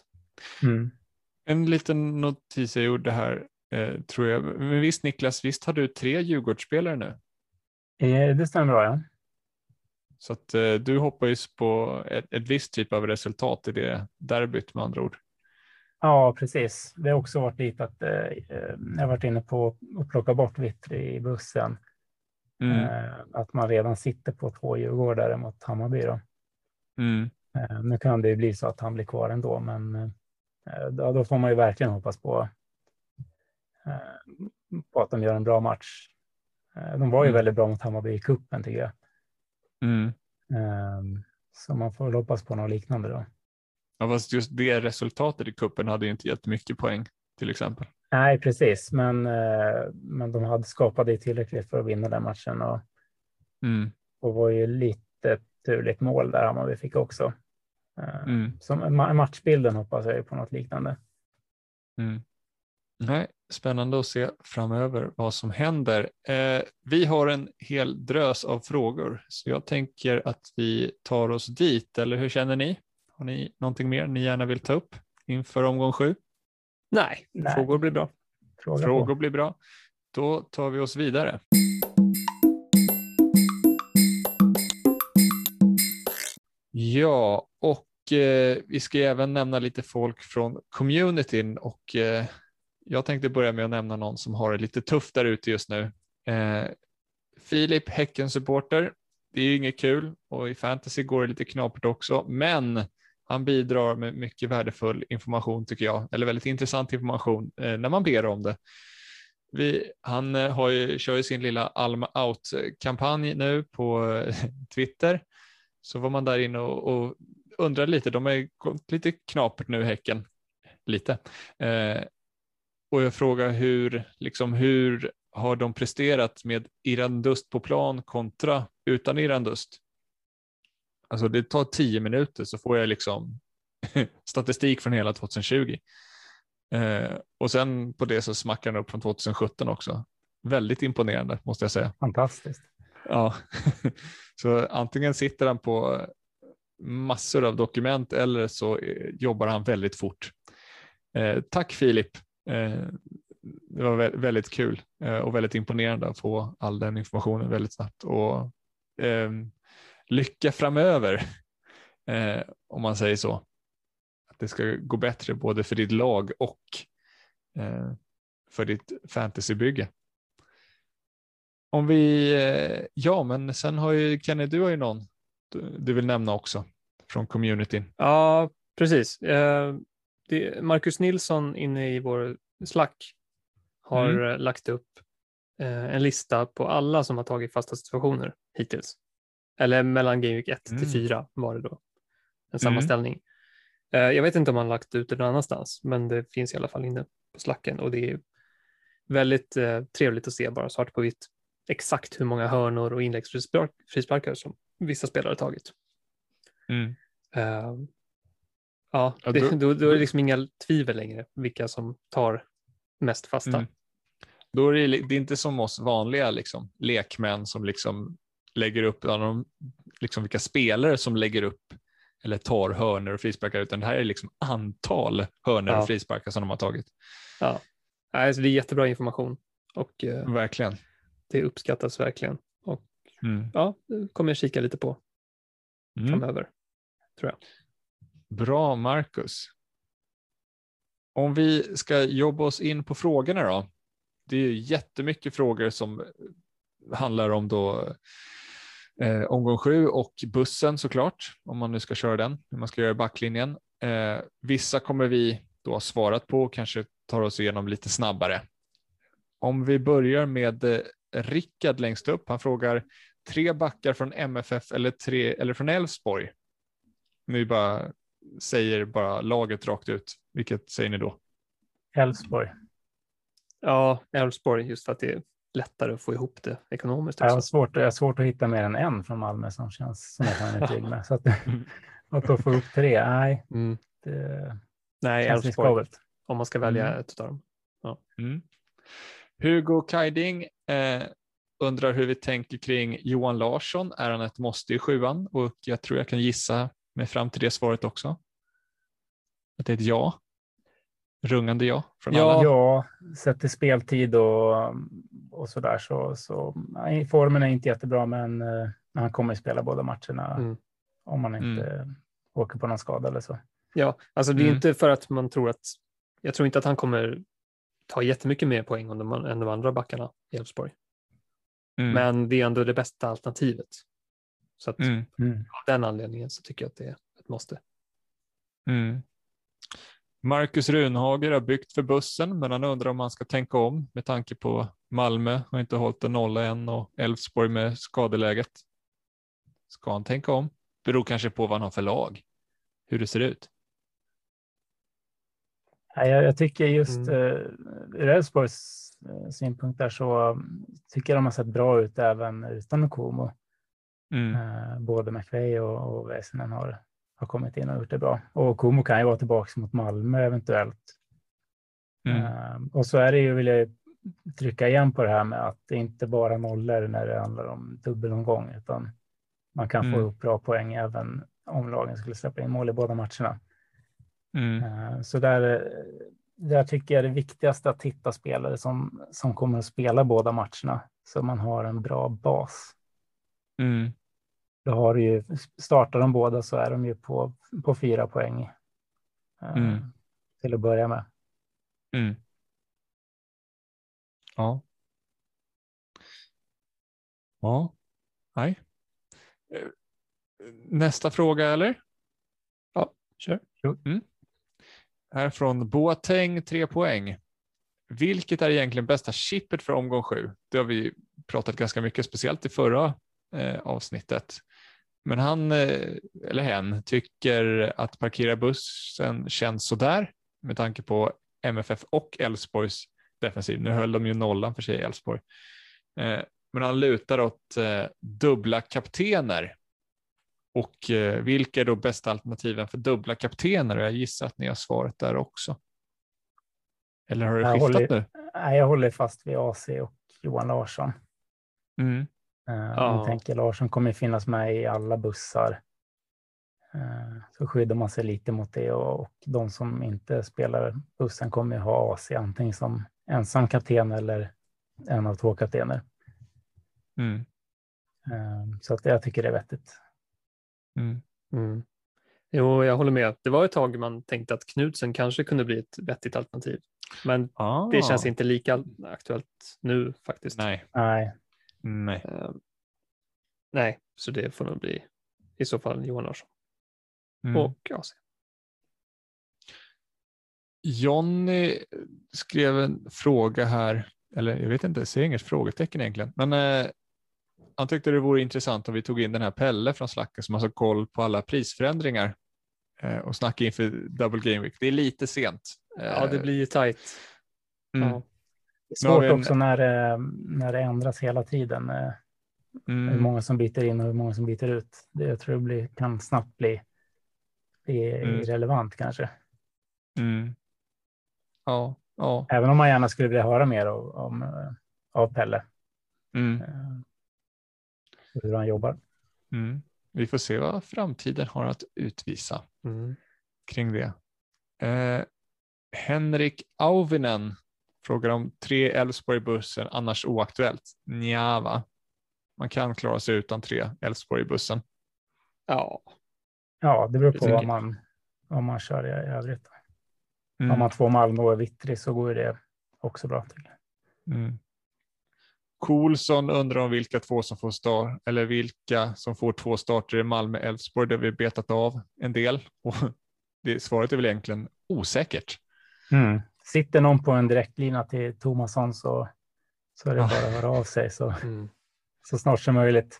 Mm. En liten notis jag gjorde här, eh, tror jag. Men visst Niklas, visst har du tre Djurgårdsspelare nu? Eh, Det stämmer bra, ja. Så att eh, du hoppas på ett, ett visst typ av resultat i det derbyt med andra ord. Ja, precis. Det har också varit lite att eh, eh, jag varit inne på att plocka bort Vittry i bussen. Mm. Eh, att man redan sitter på två Djurgårdare mot Hammarby. Då. Mm. Eh, nu kan det ju bli så att han blir kvar ändå, men eh, då, då får man ju verkligen hoppas på, eh, på att de gör en bra match. De var ju mm. väldigt bra mot Hammarby i kuppen tycker jag. Mm. Um, så man får hoppas på något liknande då. Ja, fast just det resultatet i kuppen hade ju inte gett mycket poäng till exempel. Nej, precis, men, uh, men de hade skapat det tillräckligt för att vinna den matchen och, mm. och var ju lite turligt mål där Hammarby fick också. Uh, mm. Som matchbilden hoppas jag på något liknande. Mm. Nej, spännande att se framöver vad som händer. Eh, vi har en hel drös av frågor, så jag tänker att vi tar oss dit, eller hur känner ni? Har ni någonting mer ni gärna vill ta upp inför omgång sju? Nej, Nej. frågor blir bra. Fråga frågor på. blir bra. Då tar vi oss vidare. Ja, och eh, vi ska även nämna lite folk från communityn och eh, jag tänkte börja med att nämna någon som har det lite tufft där ute just nu. Eh, Filip, Häcken-supporter. Det är ju inget kul och i fantasy går det lite knapert också, men han bidrar med mycket värdefull information tycker jag, eller väldigt intressant information eh, när man ber om det. Vi, han eh, har ju, kör ju sin lilla Alma Out-kampanj nu på eh, Twitter. Så var man där inne och, och undrade lite, de har gått lite knapert nu Häcken, lite. Eh, och jag frågar hur, liksom, hur har de presterat med Irandust på plan kontra utan Irandust? Alltså det tar tio minuter så får jag liksom statistik från hela 2020. Eh, och sen på det så smackar den upp från 2017 också. Väldigt imponerande måste jag säga. Fantastiskt. Ja, så antingen sitter han på massor av dokument eller så jobbar han väldigt fort. Eh, tack Filip Eh, Eh, det var väldigt kul eh, och väldigt imponerande att få all den informationen väldigt snabbt och ehm, lycka framöver eh, om man säger så. Att det ska gå bättre både för ditt lag och för ditt fantasybygge. Om vi, ja men sen har ju Kenny, du har ju någon du vill nämna också från communityn. Ja, precis det, Marcus Nilsson inne i vår Slack har mm. Eh, lagt upp eh, en lista på alla som har tagit fasta situationer hittills. Eller mellan Game Week 1 mm. till 4 var det då. En mm. sammanställning. Mm. Eh, jag vet inte om han lagt ut det någon annanstans, men det finns i alla fall inne på Slacken och det är väldigt eh, trevligt att se bara svart på vitt exakt hur många hörnor och inläggsfrisparkar som vissa spelare har tagit. Mm. Ja, det, då, då, då, är det liksom inga tvivel längre vilka som tar mest fasta. Mm. Då är det, det är inte som oss vanliga liksom, lekmän som liksom lägger upp de, liksom vilka spelare som lägger upp eller tar hörnor och frisparkar, utan det här är liksom antal hörnor ja. och frisparkar som de har tagit. Ja, alltså det är jättebra information och eh, verkligen. det uppskattas verkligen. Och mm. ja, det kommer jag kika lite på mm. framöver, tror jag. Bra Marcus. Om vi ska jobba oss in på frågorna då. Det är jättemycket frågor som handlar om då eh, omgång sju och bussen såklart, om man nu ska köra den, hur man ska göra backlinjen. Eh, vissa kommer vi då ha svarat på och kanske tar oss igenom lite snabbare. Om vi börjar med eh, Rickard längst upp, han frågar tre backar från MFF eller, tre, eller från Elfsborg. Nu bara säger bara laget rakt ut. Vilket säger ni då? Elfsborg. Ja, Elfsborg just för att det är lättare att få ihop det ekonomiskt. Också. Jag, har svårt, jag har svårt att hitta mer än en från Malmö som känns som jag kan trygg med. Så att, att då få ihop tre, nej. Mm. Det nej, Elfsborg. Om man ska välja mm. ett av dem. Ja. Mm. Hugo Kajding eh, undrar hur vi tänker kring Johan Larsson. Är han ett måste i sjuan? Och jag tror jag kan gissa mig fram till det svaret också? Att det är ett ja? Rungande ja? Från ja, alla? ja, sett till speltid och, och så där så, så nej, formen är inte jättebra, men eh, han kommer spela båda matcherna mm. om man inte mm. åker på någon skada eller så. Ja, alltså det är mm. inte för att man tror att, jag tror inte att han kommer ta jättemycket mer poäng än de, än de andra backarna i Elfsborg. Mm. Men det är ändå det bästa alternativet. Så att mm. av den anledningen så tycker jag att det är ett måste. Mm. Marcus Runhager har byggt för bussen, men han undrar om han ska tänka om med tanke på Malmö har inte hållit en nolla än och Elfsborg med skadeläget. Ska han tänka om? Beror kanske på vad han har för lag, hur det ser ut. Jag, jag tycker just mm. uh, ur Elfsborgs uh, synpunkt där så tycker jag de har sett bra ut även utan Komo. Mm. Uh, både McVeigh och, och Väsinen har, har kommit in och gjort det bra. Och Komo kan ju vara tillbaka mot Malmö eventuellt. Mm. Uh, och så är det ju, vill jag trycka igen på det här med att det inte bara nollor när det handlar om dubbelomgång, utan man kan mm. få upp bra poäng även om lagen skulle släppa in mål i båda matcherna. Mm. Uh, så där, där tycker jag det viktigaste att hitta spelare som, som kommer att spela båda matcherna, så man har en bra bas. Mm. Då har du ju, startar de båda så är de ju på, på fyra poäng uh, mm. till att börja med. Mm. Ja. Ja. Nej. Eh, nästa fråga eller? Ja, kör. Mm. Här från Boateng, tre poäng. Vilket är egentligen bästa chippet för omgång sju? Det har vi pratat ganska mycket, speciellt i förra eh, avsnittet. Men han, eh, eller hen, tycker att parkera bussen känns sådär med tanke på MFF och Elfsborgs defensiv. Nu höll de ju nollan för sig i Elfsborg. Eh, men han lutar åt eh, dubbla kaptener. Och vilka är då bästa alternativen för dubbla kaptener? Jag gissar att ni har svaret där också. Eller har det jag skiftat håller, nu? Nej, jag håller fast vid AC och Johan Larsson. Mm. Uh, ja. Jag tänker Larsson kommer finnas med i alla bussar. Uh, så skyddar man sig lite mot det och, och de som inte spelar bussen kommer ha AC antingen som ensam kapten eller en av två kaptener. Mm. Ehm, så att jag tycker det är vettigt. Mm. Mm. Jo, jag håller med. Det var ett tag man tänkte att Knudsen kanske kunde bli ett vettigt alternativ. Men ah. det känns inte lika aktuellt nu faktiskt. Nej. Nej. Nej. Uh, nej, så det får nog bli i så fall Johan Larsson. Mm. Och AC. Jonny skrev en fråga här, eller jag vet inte, jag ser inget frågetecken egentligen, men eh, han tyckte det vore intressant om vi tog in den här Pelle från Slacken som har så koll på alla prisförändringar eh, och snackade inför Double Game Week. Det är lite sent. Eh, ja, det blir ju tajt. Mm. Ja. Det är svårt en... också när, när det ändras hela tiden. Eh, mm. Hur många som byter in och hur många som byter ut. Det, jag tror det blir, kan snabbt bli, bli mm. irrelevant kanske. Mm. Ja, ja. Även om man gärna skulle vilja höra mer av, om, eh, av Pelle. Mm. Eh, hur han jobbar. Mm. Vi får se vad framtiden har att utvisa mm. kring det. Eh, Henrik Auvinen frågar om tre Elfsborg bussen, annars oaktuellt. Nja, va? Man kan klara sig utan tre Elfsborg bussen. Ja. Ja, det beror på vad man, vad man kör i övrigt. Mm. Har man två Malmö och Vittri så går det också bra. Till. Mm. Undrar om vilka två som får start eller vilka som får två starter i Malmö Elfsborg där vi betat av en del och det, svaret är väl egentligen osäkert. Mm. Sitter någon på en direktlina till Tomasson så, så är det bara att höra av sig så, mm. så snart som möjligt.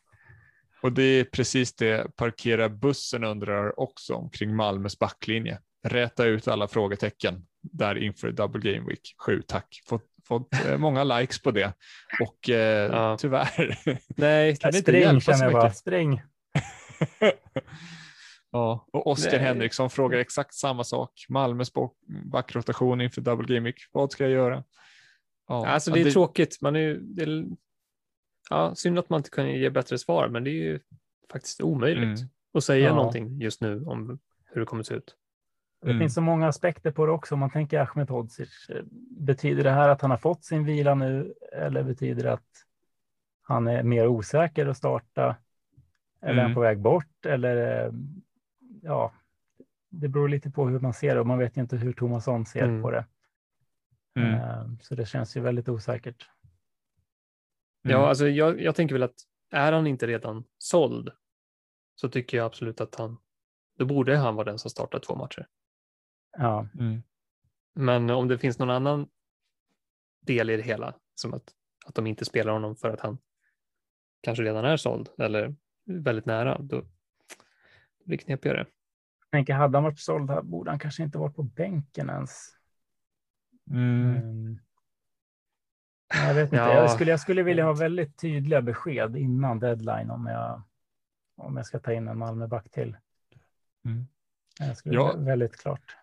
Och det är precis det parkera bussen undrar också om kring Malmös backlinje räta ut alla frågetecken där inför Double Game Week 7. Tack. Fått, fått eh, många likes på det och eh, ja. tyvärr. Nej, kan inte spring känner jag bara. Spring. ja, och Oskar Henriksson frågar exakt samma sak. Malmös backrotation inför Double Week. Vad ska jag göra? Ja, alltså det är det... tråkigt. Man är, det är, ja, synd att man inte kan ge bättre svar, men det är ju faktiskt omöjligt mm. att säga ja. någonting just nu om hur det kommer att se ut. Det mm. finns så många aspekter på det också. Om man tänker Ahmed Hodzic, betyder det här att han har fått sin vila nu eller betyder det att han är mer osäker att starta? Eller mm. är han mm. på väg bort? Eller ja, det beror lite på hur man ser det och man vet inte hur Thomasson ser mm. på det. Mm. Eh, så det känns ju väldigt osäkert. Ja, mm. alltså jag, jag tänker väl att är han inte redan såld så tycker jag absolut att han, då borde han vara den som startar två matcher. Ja. Mm. Men om det finns någon annan del i det hela, som att, att de inte spelar honom för att han kanske redan är såld eller väldigt nära, då blir det knepigare. Jag tänker, hade han varit såld här borde han kanske inte varit på bänken ens. Mm. Mm. Jag vet inte, ja. jag, skulle, jag skulle vilja ha väldigt tydliga besked innan deadline om jag, om jag ska ta in en Malmöback till. Mm. Jag skulle ja. väldigt klart.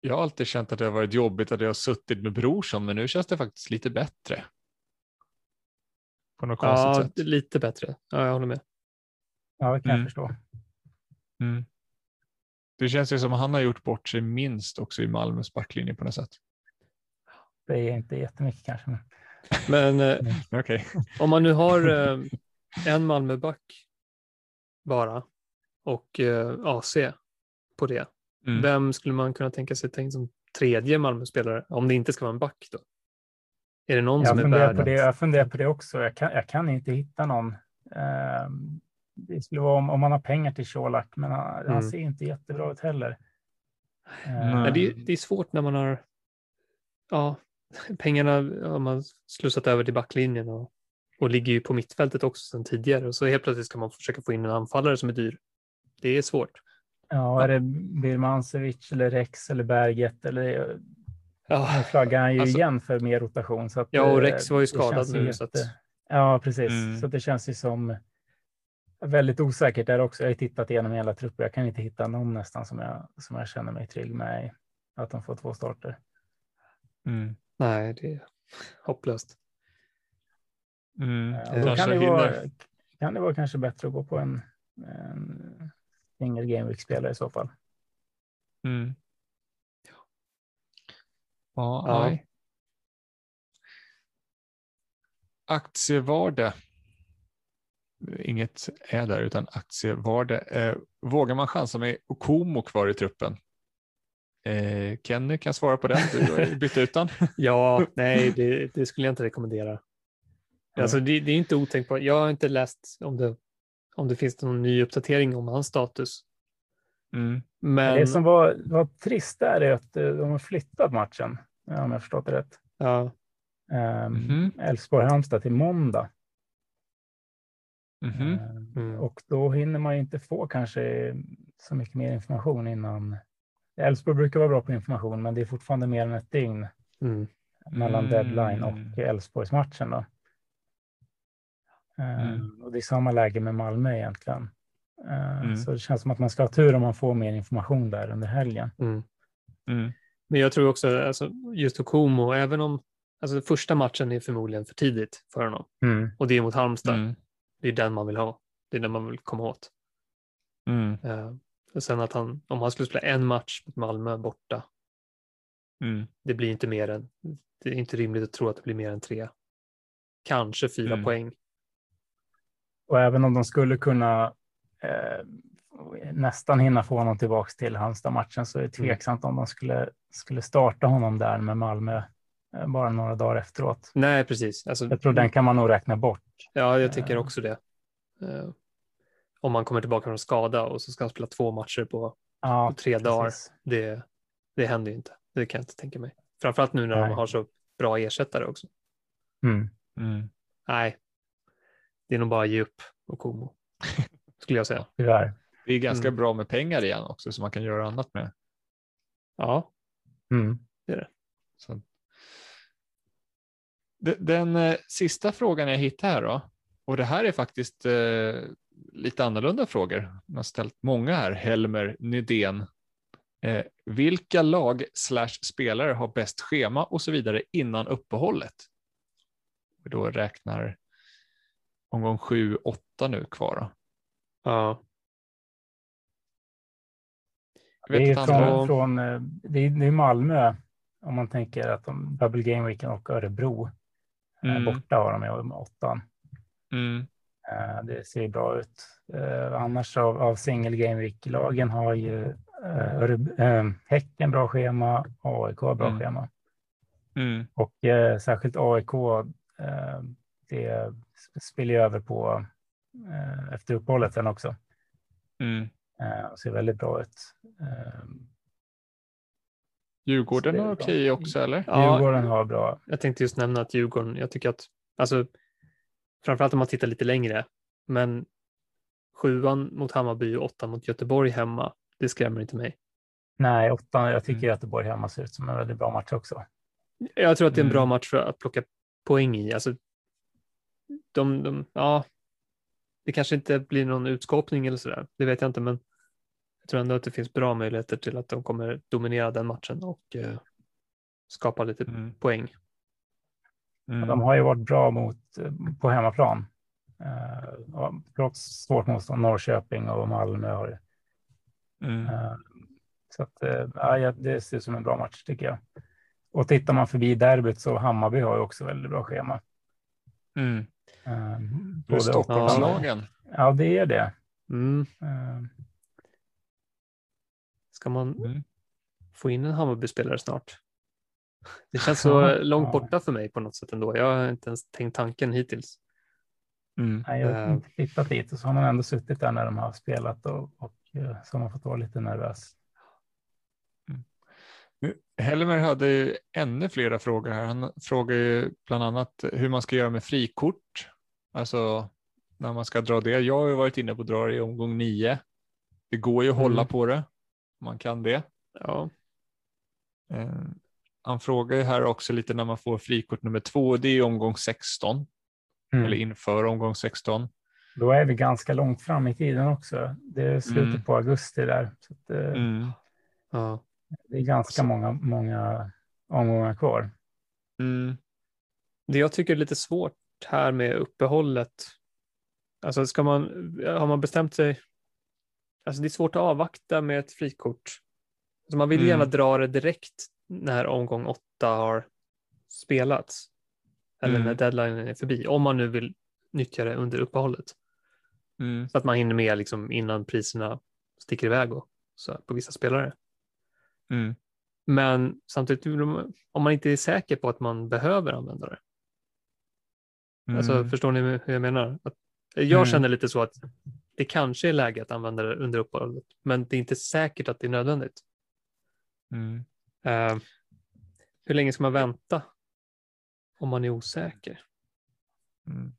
Jag har alltid känt att det har varit jobbigt att jag har suttit med Brorsson, men nu känns det faktiskt lite bättre. På något ja, sätt. lite bättre. Ja, jag håller med. Ja, det kan mm. jag förstå. Mm. Det känns ju som att han har gjort bort sig minst också i Malmös backlinje på något sätt. Det är inte jättemycket kanske. Men eh, okay. om man nu har eh, en Malmöback bara och eh, AC på det, mm. vem skulle man kunna tänka sig tänka som tredje Malmö-spelare om det inte ska vara en back då? Är det någon jag som är värd? På det, jag funderar på det också. Jag kan, jag kan inte hitta någon. Um, det skulle vara om, om man har pengar till Colak, men han, mm. han, ser inte jättebra ut heller. Mm. det, det, är svårt när man har ja, pengarna har man slussat över till backlinjen och, och ligger ju på mittfältet också sedan tidigare och så helt plötsligt ska man försöka få in en anfallare som är dyr. Det är svårt. Ja, är det Birmancevic eller Rex eller Berget eller ja. nu flaggar han ju alltså, igen för mer rotation. Så att, ja, och Rex var ju skadad nu. Jätte... Så att... Ja, precis. Mm. Så det känns ju som väldigt osäkert där också. Jag har tittat igenom hela truppen. Jag kan inte hitta någon nästan som jag, som jag känner mig trygg med att de får två starter. Mm. Nej, det är hopplöst. Mm. Ja, då kan det, vara, kan det vara kanske bättre att gå på en, en single game week-spelare i så fall. Mm. Ja, ja. Nej. Inget är där utan aktievarde. Eh, vågar man chansa med Okomo kvar i truppen? Eh, Kenny kan svara på den, du har bytt ut den. ja, nej, det, det, skulle jag inte rekommendera. Alltså, det, det, är inte otänkbart. Jag har inte läst om det, om det finns någon ny uppdatering om hans status. Mm. Men... Det som var, var trist där är att eh, de har flyttat matchen, om jag förstått det rätt. Ja. Elfsborg-Halmstad um, mm. till måndag. Mm mm. Och då hinner man ju inte få kanske så mycket mer information innan Elfsborg brukar vara bra på information, men det är fortfarande mer än ett dygn mm. mellan deadline och mm. Elfsborgsmatchen. Då. Eh, mm. Och det är samma läge med Malmö egentligen. Eh, mm. Så det känns som att man ska ha tur om man får mer information där under helgen. Mm. Mm. Men jag tror också, alltså, just Okomo, även om alltså, första matchen är förmodligen för tidigt för honom och det är mot Halmstad, det är den man vill ha. Det är den man vill komma åt. Uh, Sen att han, om han skulle spela en match mot Malmö borta, mm. det blir inte mer än, det är inte rimligt att tro att det blir mer än tre. Kanske fyra mm. poäng. Och även om de skulle kunna eh, nästan hinna få honom tillbaka till Halmstad-matchen så är det mm. tveksamt mm. om de skulle, skulle starta honom där med Malmö bara några dagar efteråt. Nej, precis. Alltså, jag tror den kan man nog räkna bort. Ja, jag tycker eh. också det. Eh, om man kommer tillbaka från skada och så ska han spela två matcher på, ja, på tre precis. dagar. Det, det händer ju inte. Det kan jag inte tänka mig. Framförallt nu när Nej. de har så bra ersättare också. Mm. Mm. Nej, det är nog bara att ge upp och Komo, skulle jag säga. Tyvärr. Det är ganska mm. bra med pengar igen också, så man kan göra annat med. Ja, mm. det är det. Så. Den, eh, sista frågan jag hittade här då, och det här är faktiskt eh, lite annorlunda frågor. Jag har ställt många här. Helmer Nydén. Eh, vilka lag slash spelare har bäst schema och så vidare innan uppehållet? Då räknar omgång 7, 8 nu kvar. Då. Ja. Det är, från, från, det, är, Malmö, om man tänker att de Double Game Weekend och Örebro mm. borta har de med åttan. Mm. Eh, det ser bra ut. Eh, annars av, av single game week-lagen har ju Häcken bra schema, AIK bra mm. schema. Mm. Och särskilt AIK, det spiller ju över på efter uppehållet sen också. Mm. Ser väldigt bra ut. Djurgården har okej också eller? Ja, Djurgården har bra. Jag tänkte just nämna att Djurgården, jag tycker att, alltså framförallt om man tittar lite längre, men sjuan mot Hammarby och åttan mot Göteborg hemma, det skrämmer inte mig. Nej, åttan, jag tycker mm. Göteborg hemma ser ut som en väldigt bra match också. Jag tror att det är en bra mm. match för att plocka poäng i. Alltså, de, de, ja, det kanske inte blir någon utskåpning eller sådär, det vet jag inte, men tror ändå att det finns bra möjligheter till att de kommer dominera den matchen och eh, skapa lite mm. poäng. Mm. De har ju varit bra mot, eh, på hemmaplan. Uh, trots svårt motstånd, Norrköping och Malmö har det. Mm. Uh, så att, ja, det ser ut som en bra match tycker jag. Och tittar man förbi derbyt så Hammarby har ju också väldigt bra schema. Mm. Uh, Stockholmslagen. Ja, det är det. Mm. Ska man mm. få in en Hammarby-spelare snart? Det känns så långt borta för mig på något sätt ändå. Jag har inte ens tänkt tanken hittills. Mm. Nej, jag har eh. inte tittat dit och så har man ändå suttit där när de har spelat och, och eh, så har man fått vara lite nervös. Mm. Helmer hade ju ännu flera frågor här. Han frågar ju bland annat hur man ska göra med frikort. Alltså när man ska dra det. Jag har ju varit inne på att dra det i omgång nio. Det går ju att hålla mm. på det. Man kan det. Ja. Eh, han frågar ju här också lite när man får frikort nummer två. Det är omgång 16 mm. eller inför omgång 16. Då är vi ganska långt fram i tiden också. Det är slutet mm. på augusti där. Så att, eh, mm. ja. Det är ganska många, många omgångar kvar. Mm. Det jag tycker är lite svårt här med uppehållet. Alltså ska man, har man bestämt sig. Alltså det är svårt att avvakta med ett frikort. Alltså man vill gärna mm. dra det direkt när omgång åtta har spelats. Eller mm. när deadlinen är förbi. Om man nu vill nyttja det under uppehållet. Mm. Så att man hinner med liksom innan priserna sticker iväg och så på vissa spelare. Mm. Men samtidigt, om man inte är säker på att man behöver använda det. Alltså, mm. förstår ni hur jag menar? Att jag mm. känner lite så att det kanske är läge att använda det under uppehållet, men det är inte säkert att det är nödvändigt. Mm. Uh, hur länge ska man vänta om man är osäker? Mm.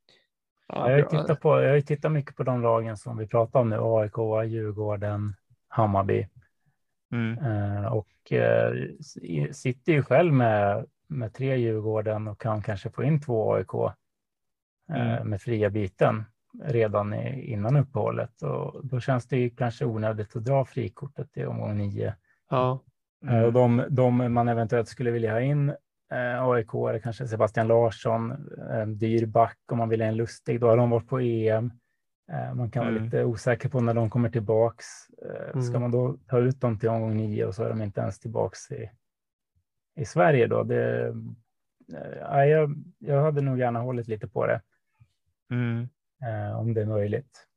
Ja, jag, har tittat på, jag har tittat mycket på de lagen som vi pratar om nu, AIK, Djurgården, Hammarby. Mm. Uh, och uh, sitter ju själv med, med tre Djurgården och kan kanske få in två AIK uh, mm. med fria byten redan innan uppehållet. Och då känns det ju kanske onödigt att dra frikortet i omgång nio. Ja. Mm. De, de man eventuellt skulle vilja ha in eh, AIK eller kanske Sebastian Larsson, eh, Dyrback om man vill ha en lustig, då har de varit på EM. Eh, man kan mm. vara lite osäker på när de kommer tillbaks. Eh, mm. Ska man då ta ut dem till omgång nio och så är de inte ens tillbaks i, i Sverige då? Det, jag, jag hade nog gärna hållit lite på det. Mm. Eh, om det är möjligt.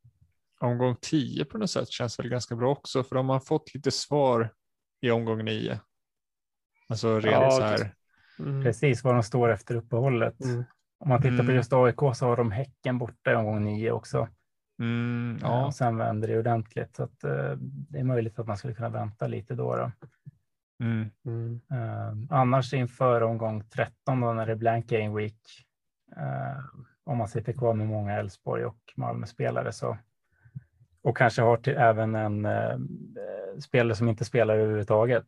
Omgång 10 på något sätt känns väl ganska bra också, för de har fått lite svar i omgång 9. Alltså rent ja, så här. Mm. Precis var de står efter uppehållet. Mm. Om man tittar på mm. just AIK så har de Häcken borta i omgång 9 också. Mm, ja. Och sen vänder det ordentligt. Så att, uh, det är möjligt att man skulle kunna vänta lite då. då. Mm. Uh, annars inför omgång 13 då när det är blank game week. Uh, om man sitter kvar med många Elfsborg och Malmö-spelare så och kanske har till, även en eh, spelare som inte spelar överhuvudtaget.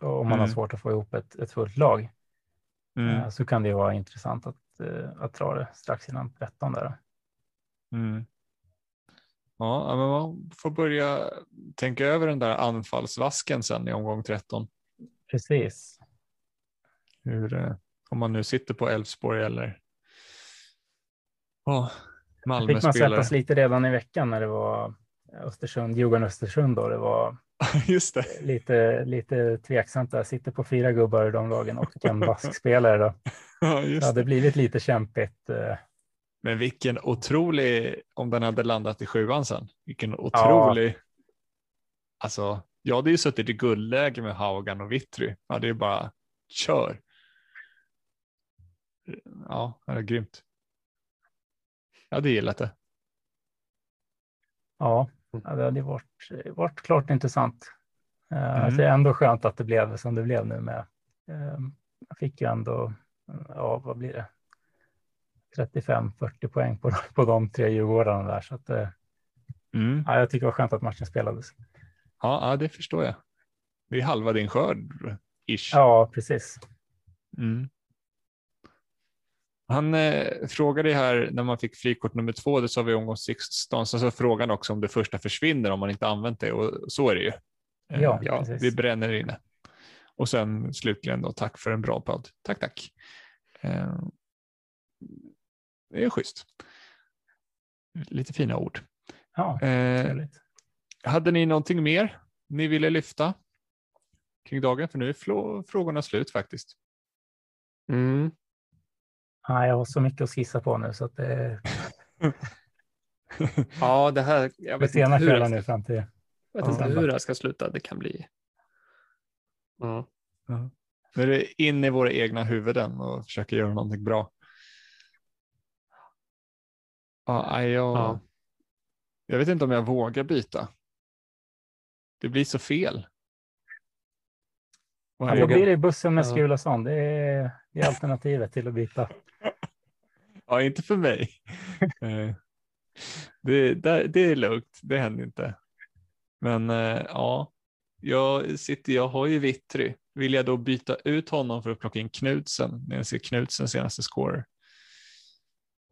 Om man mm. har svårt att få ihop ett, ett fullt lag mm. eh, så kan det vara intressant att, eh, att dra det strax innan 13 där. Mm. Ja, men man får börja tänka över den där anfallsvasken sen i omgång 13. Precis. Hur, eh, om man nu sitter på Elfsborg eller oh, Malmö fick man svettas lite redan i veckan när det var Östersund, Djurgården-Östersund då. Det var Just det. Lite, lite tveksamt där. Sitter på fyra gubbar i de lagen och en baskspelare då. Ja, just det hade blivit lite kämpigt. Eh. Men vilken otrolig, om den hade landat i sjuan sen, vilken otrolig, ja. alltså jag hade ju suttit i guldläge med Haugan och Vittry. Ja, det är bara kör. Ja, det är grymt. Jag hade gillat det. Ja, Ja, det hade varit, varit klart intressant. Mm. Alltså det är ändå skönt att det blev som det blev nu med. Ehm, jag fick ju ändå, ja vad blir det? 35-40 poäng på, på de tre Djurgårdarna där. Så att, mm. ja, jag tycker det var skönt att matchen spelades. Ja, ja det förstår jag. Det är halva din skörd. Ish. Ja, precis. Mm. Han eh, frågade här när man fick frikort nummer två, det sa vi omgång 16, så, så frågan också om det första försvinner om man inte använt det och så är det ju. Eh, ja, ja det bränner inne. Och sen slutligen då tack för en bra podd. Tack, tack. Eh, det är schysst. Lite fina ord. Ja, eh, hade ni någonting mer ni ville lyfta kring dagen? För nu är frågorna slut faktiskt. Mm. Ja, jag har så mycket att skissa på nu så att det... ja, det här. Jag vet inte hur det, nu fram till... Jag vet inte hur det här ska sluta. Det kan bli. Ja. ja. Nu är det in i våra egna huvuden och försöka göra någonting bra. Ja, jag, ja. jag vet inte om jag vågar byta. Det blir så fel. Ja, då blir det bussen med Skulason. Det är, det är alternativet till att byta. Ja, inte för mig. Eh, det, det, det är lugnt, det händer inte. Men eh, ja, jag, sitter, jag har ju Vittry. Vill jag då byta ut honom för att plocka in Knutsen när jag ser Knutsen senaste score?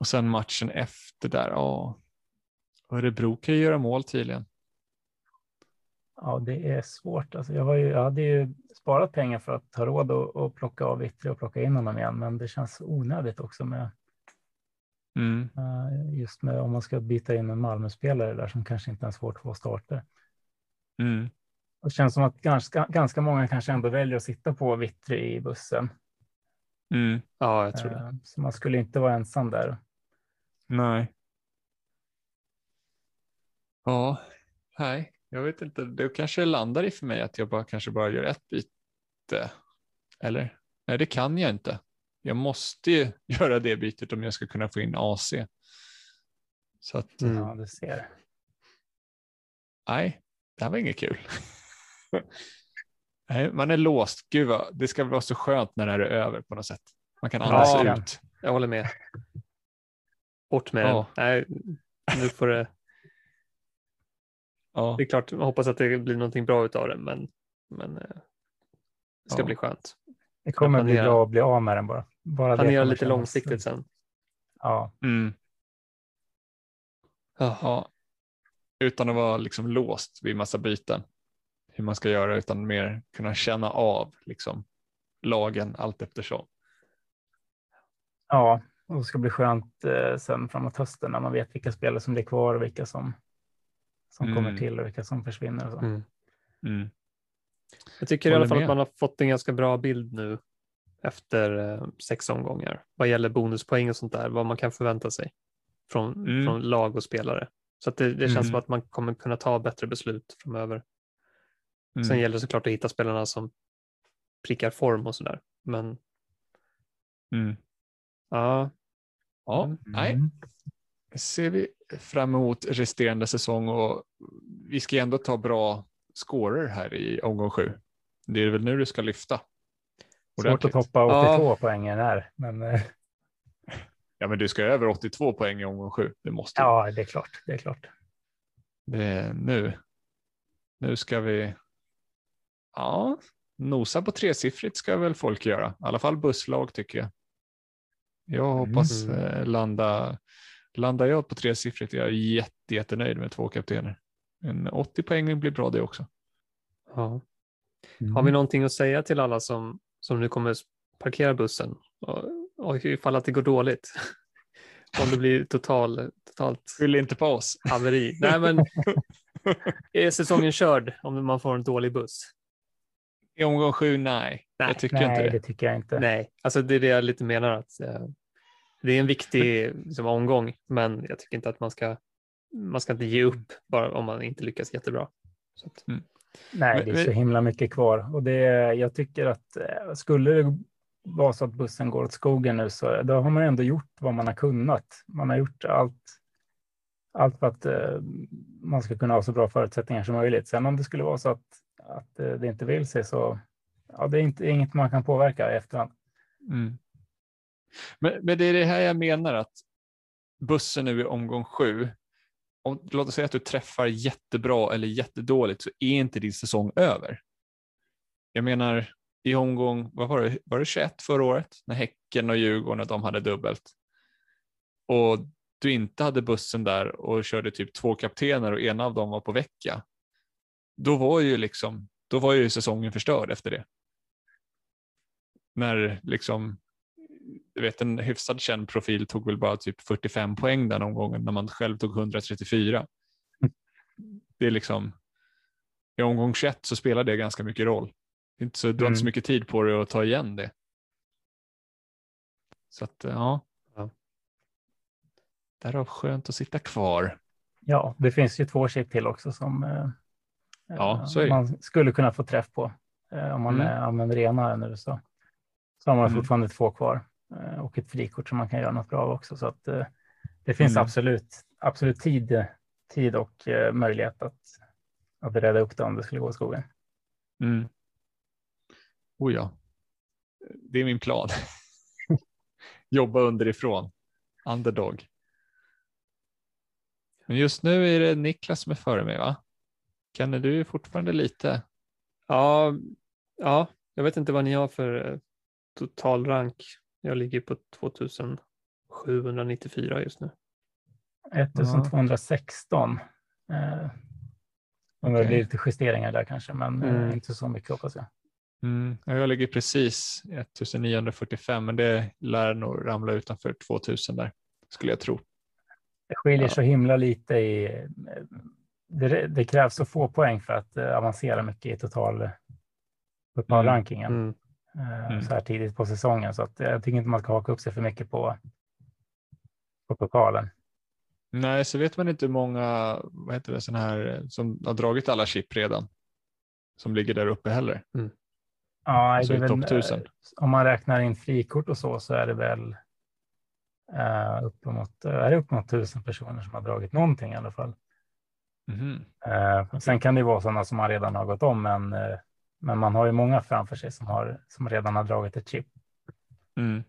Och sen matchen efter där, ja. Örebro kan ju göra mål tydligen. Ja, det är svårt. Alltså jag, var ju, jag hade ju sparat pengar för att ha råd att, att plocka av Vittry och plocka in honom igen, men det känns onödigt också med mm. uh, just med om man ska byta in en Malmö-spelare där som kanske inte ens får två starter. Mm. Det känns som att ganska, ganska många kanske ändå väljer att sitta på Vittry i bussen. Mm. Ja, jag tror det. Uh, så man skulle inte vara ensam där. Nej. Ja, nej. Jag vet inte, det kanske landar i för mig att jag bara kanske bara gör ett byte. Eller? Nej, det kan jag inte. Jag måste ju göra det bytet om jag ska kunna få in AC. Så att. Mm. Ja, du ser. Nej, det här var inget kul. nej, man är låst. Gud vad, det ska vara så skönt när det är över på något sätt. Man kan andas ja, ut. Jag håller med. Bort med ja. den. Nej, nu får det Ja. Det är klart, jag hoppas att det blir någonting bra utav det, men, men eh, det ska ja. bli skönt. Det kommer bli bra att bli av med den bara. bara planera lite långsiktigt sen. Ja. Mm. Jaha. Utan att vara liksom låst vid massa byten. Hur man ska göra utan mer kunna känna av liksom lagen allt eftersom. Ja, och det ska bli skönt eh, sen framåt hösten när man vet vilka spelare som blir kvar och vilka som som mm. kommer till och vilka som försvinner. Och så. Mm. Mm. Jag tycker Håller i alla fall med. att man har fått en ganska bra bild nu efter eh, sex omgångar vad gäller bonuspoäng och sånt där, vad man kan förvänta sig från, mm. från lag och spelare. Så att det, det känns mm. som att man kommer kunna ta bättre beslut framöver. Sen gäller det såklart att hitta spelarna som prickar form och sådär. Men ja. Ja, nej. Ser vi fram emot resterande säsong och vi ska ändå ta bra scorer här i omgång sju. Det är väl nu du ska lyfta. Svårt att toppa 82 ja. poängen här, men. Eh, ja, men du ska över 82 poäng i omgång sju. Det måste. Ja, det är klart. Det är klart. Det är nu. Nu ska vi. Ja, nosa på tresiffrigt ska väl folk göra. I alla fall busslag tycker jag. Jag hoppas mm. Eh, landa Landar jag på tresiffrigt är jag jätte, jättenöjd med två kaptener. En 80 poäng blir bra det också. Ja. Mm. Har vi någonting att säga till alla som, som nu kommer parkera bussen och, och ifall att det går dåligt? Om det blir total, totalt Skyll inte på oss. haveri. Nej, men är säsongen körd om man får en dålig buss? I omgång sju, nej. nej. Jag tycker nej, inte det. det tycker jag inte. Nej, alltså det är det jag lite menar att eh, det är en viktig liksom, omgång, men jag tycker inte att man ska, man ska inte ge upp bara om man inte lyckas jättebra. Mm. Nej, det är så himla mycket kvar och det, jag tycker att eh, skulle det vara så att bussen går åt skogen nu så då har man ändå gjort vad man har kunnat. Man har gjort allt, allt för att uh, man ska kunna ha så bra förutsättningar som möjligt. Sen om det skulle vara så att att det inte vill sig så ja, det är inte, inget man kan påverka i efterhand. Mm. Men, men det är det här jag menar att bussen nu i omgång sju, om, låt oss säga att du träffar jättebra eller jättedåligt så är inte din säsong över. Jag menar i omgång, vad var det, var det 21 förra året när Häcken och Djurgården de hade dubbelt och du inte hade bussen där och körde typ två kaptener och ena av dem var på vecka. Då var ju liksom, då var ju säsongen förstörd efter det. När liksom jag vet en hyfsad känd profil tog väl bara typ 45 poäng den omgången när man själv tog 134. Det är liksom, i omgång 21 så spelar det ganska mycket roll. Inte så, du har inte så mm. mycket tid på dig att ta igen det. Så att ja. ja. Därav skönt att sitta kvar. Ja, det finns ju två chip till också som eh, ja, så man skulle kunna få träff på. Eh, om man mm. Eh, använder ena nu så, så har man mm. fortfarande två kvar. Eh, och ett frikort som man kan göra något bra av också. Så att eh, det finns mm. absolut, absolut tid, tid och eh, möjlighet att, att rädda upp det om det skulle gå i skogen. Mm. Oh ja, det är min plan. Jobba underifrån, underdog. Men just nu är det Niklas som är före mig va? Känner du fortfarande lite? Ja, ja, jag vet inte vad ni har för totalrank jag ligger på 2794 just nu. 1216. Eh, okay. Det blir lite justeringar där kanske, men eh, mm. inte så mycket hoppas jag. Mm. Jag ligger precis 1945, men det lär nog ramla utanför 2000 där, skulle jag tro. Det skiljer ja. så himla lite i... Eh, det, det, krävs så få poäng för att uh, avancera mycket i total, totalrankingen. Mm. Eh, mm. Så här tidigt på säsongen. Så att jag tycker inte man ska haka upp sig för mycket på, på pokalen. Nej, så vet man inte hur många vad heter det, såna här, som har dragit alla chip redan. Som ligger där uppe heller. Mm. Ja, alltså det är väl, 1000. om man räknar in frikort och så, så är det väl uh, uppemot, är det uppemot tusen personer som har dragit någonting i alla fall. Mm. Uh, sen kan det vara sådana som man redan har gått om, men uh, men man har ju många framför sig som, har, som redan har dragit ett chip. Mm.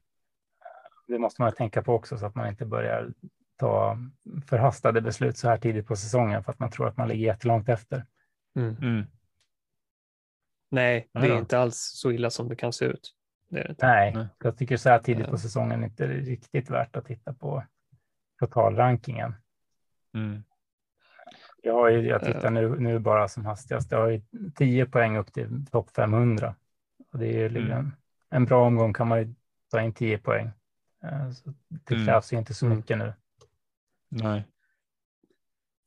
Det måste man tänka på också så att man inte börjar ta förhastade beslut så här tidigt på säsongen för att man tror att man ligger jättelångt efter. Mm. Mm. Nej, det är inte alls så illa som det kan se ut. Det det Nej, Nej, jag tycker så här tidigt på säsongen inte är riktigt värt att titta på totalrankingen. Mm. Jag, har ju, jag tittar nu, nu bara som hastigast. Jag har ju 10 poäng upp till topp 500. Och det är ju liksom, mm. en bra omgång kan man ju ta in 10 poäng. Eh, så det mm. krävs ju inte så mycket nu. Nej.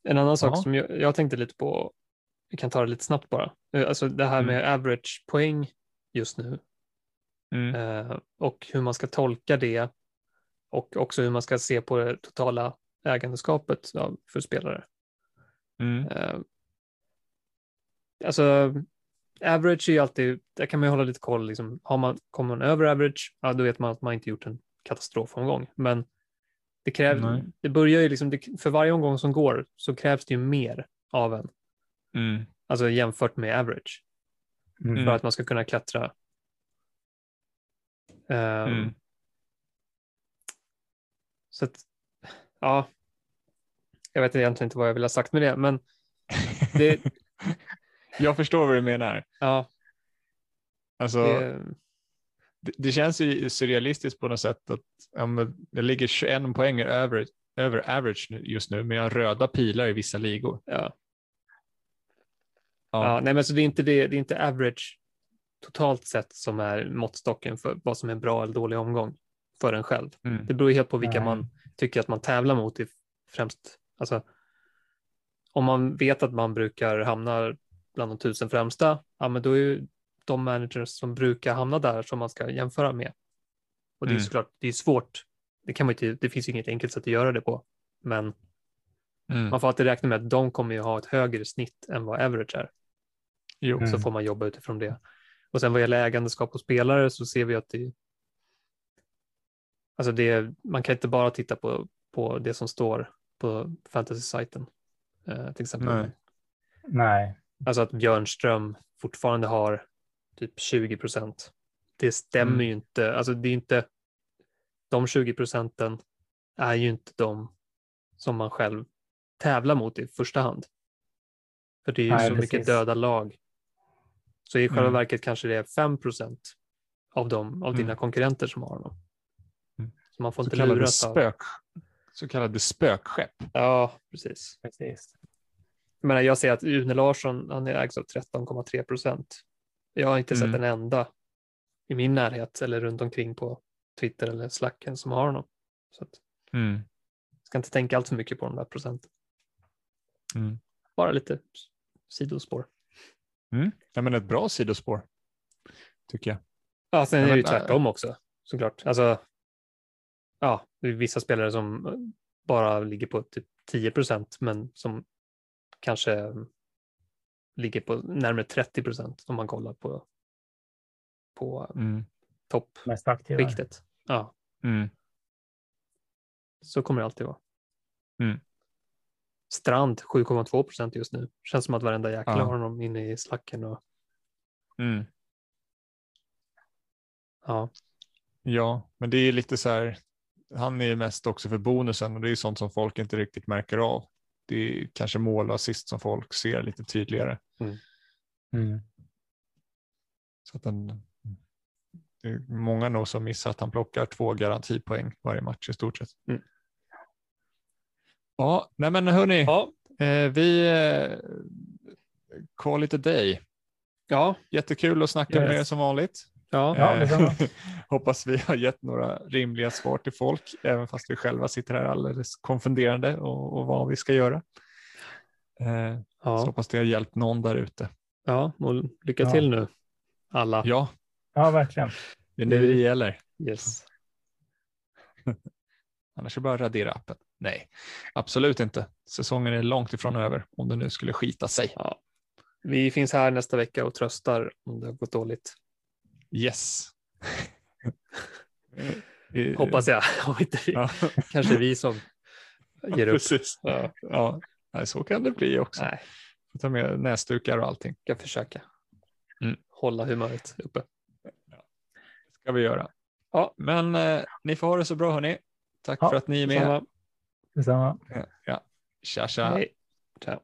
En annan sak som jag, jag, tänkte lite på, vi kan ta det lite snabbt bara, eh, alltså det här med mm. average poäng just nu mm. eh, och hur man ska tolka det och också hur man ska se på det totala ägandeskapet för spelare. Mm. Uh, alltså, average är ju alltid, där kan man ju hålla lite koll. Liksom, har man, kommer man över average, ja, då vet man att man inte gjort en katastrofomgång. Men det, kräv, det börjar ju liksom, det, för varje omgång som går så krävs det ju mer av en. Mm. Alltså jämfört med average. Mm. För att man ska kunna klättra. Um, så att, ja, jag vet egentligen inte vad jag vill ha sagt med det, men det... jag förstår vad du menar. Ja. Alltså, det... det, känns ju surrealistiskt på något sätt att ja, jag ligger 21 poäng över, över average just nu, men jag har röda pilar i vissa ligor. Ja. Ja. ja nej, men så det är inte det, det är inte average totalt sett som är måttstocken för vad som är en bra eller dålig omgång för en själv. Mm. Det beror helt på vilka Nej. man tycker att man tävlar mot i främst Alltså, om man vet att man brukar hamna bland de tusen främsta, ja, men då är ju de managers som brukar hamna där som man ska jämföra med. Och det är mm. såklart, det är svårt. Det, kan man inte, det finns inget enkelt sätt att göra det på, men mm. man får alltid räkna med att de kommer ju ha ett högre snitt än vad average är. Jo. Mm. Så får man jobba utifrån det. Och sen vad gäller ägandeskap och spelare så ser vi att det, alltså det, man kan inte bara titta på, på det som står på fantasy-sajten eh, till exempel. Nej. Nej. Alltså att Björnström fortfarande har typ 20 procent. Det stämmer mm. ju inte. Alltså det är inte. De 20 procenten är ju inte de som man själv tävlar mot i första hand. För det är ju Nej, så precis. mycket döda lag. Så i själva mm. verket kanske det är 5 procent av, dem, av dina mm. konkurrenter som har honom. Mm. Så man får inte luras spök, av... Så kallade spökskepp. Ja, precis. precis. Men jag ser att Une Larsson, han ägs av 13,3 procent. Jag har inte mm. sett en enda i min närhet eller runt omkring på Twitter eller Slacken som har honom. Så att, mm. Ska inte tänka allt för mycket på de där procenten. Mm. Bara lite sidospår. Mm. Ja, men ett bra sidospår tycker jag. Ja, sen är det ju tvärtom också såklart. Alltså, ja, det är vissa spelare som bara ligger på typ 10 procent, men som kanske ligger på närmare 30 procent om man kollar på, på mm. toppskiktet. Ja. Mm. Så kommer det alltid vara. Mm. Strand 7,2 procent just nu. Känns som att varenda jäkla ja. har honom inne i slacken. Och... Mm. Ja. Ja, men det är lite så här. Han är mest också för bonusen och det är sånt som folk inte riktigt märker av. Det är kanske mål och assist som folk ser lite tydligare. Mm. Mm. Så att den, det är många nog som missar att han plockar två garantipoäng varje match i stort sett. Mm. Ja, nej men hörni, ja. eh, vi eh, call it a day. Ja, jättekul att snacka yes. med er som vanligt. Ja, eh, hoppas vi har gett några rimliga svar till folk, även fast vi själva sitter här alldeles konfunderande och, och vad vi ska göra. Eh, ja. Så hoppas det har hjälpt någon där ute. Ja, och lycka till ja. nu alla. Ja, ja verkligen. Det är nu det gäller. Yes. Annars är det bara att radera appen. Nej, absolut inte. Säsongen är långt ifrån över om det nu skulle skita sig. Ja. Vi finns här nästa vecka och tröstar om det har gått dåligt. Yes. Hoppas jag. Om inte vi. Ja. Kanske vi som ger upp. Precis. Ja. Ja. Nej, så kan det bli också. Nej. Ta med näsdukar och allting. Ska försöka mm. hålla humöret uppe. Ja. Det ska vi göra. Ja, men eh, ni får ha det så bra hörni. Tack ja, för att ni är med. Detsamma. Ja, ja. Tja, tja. Hej. Ciao.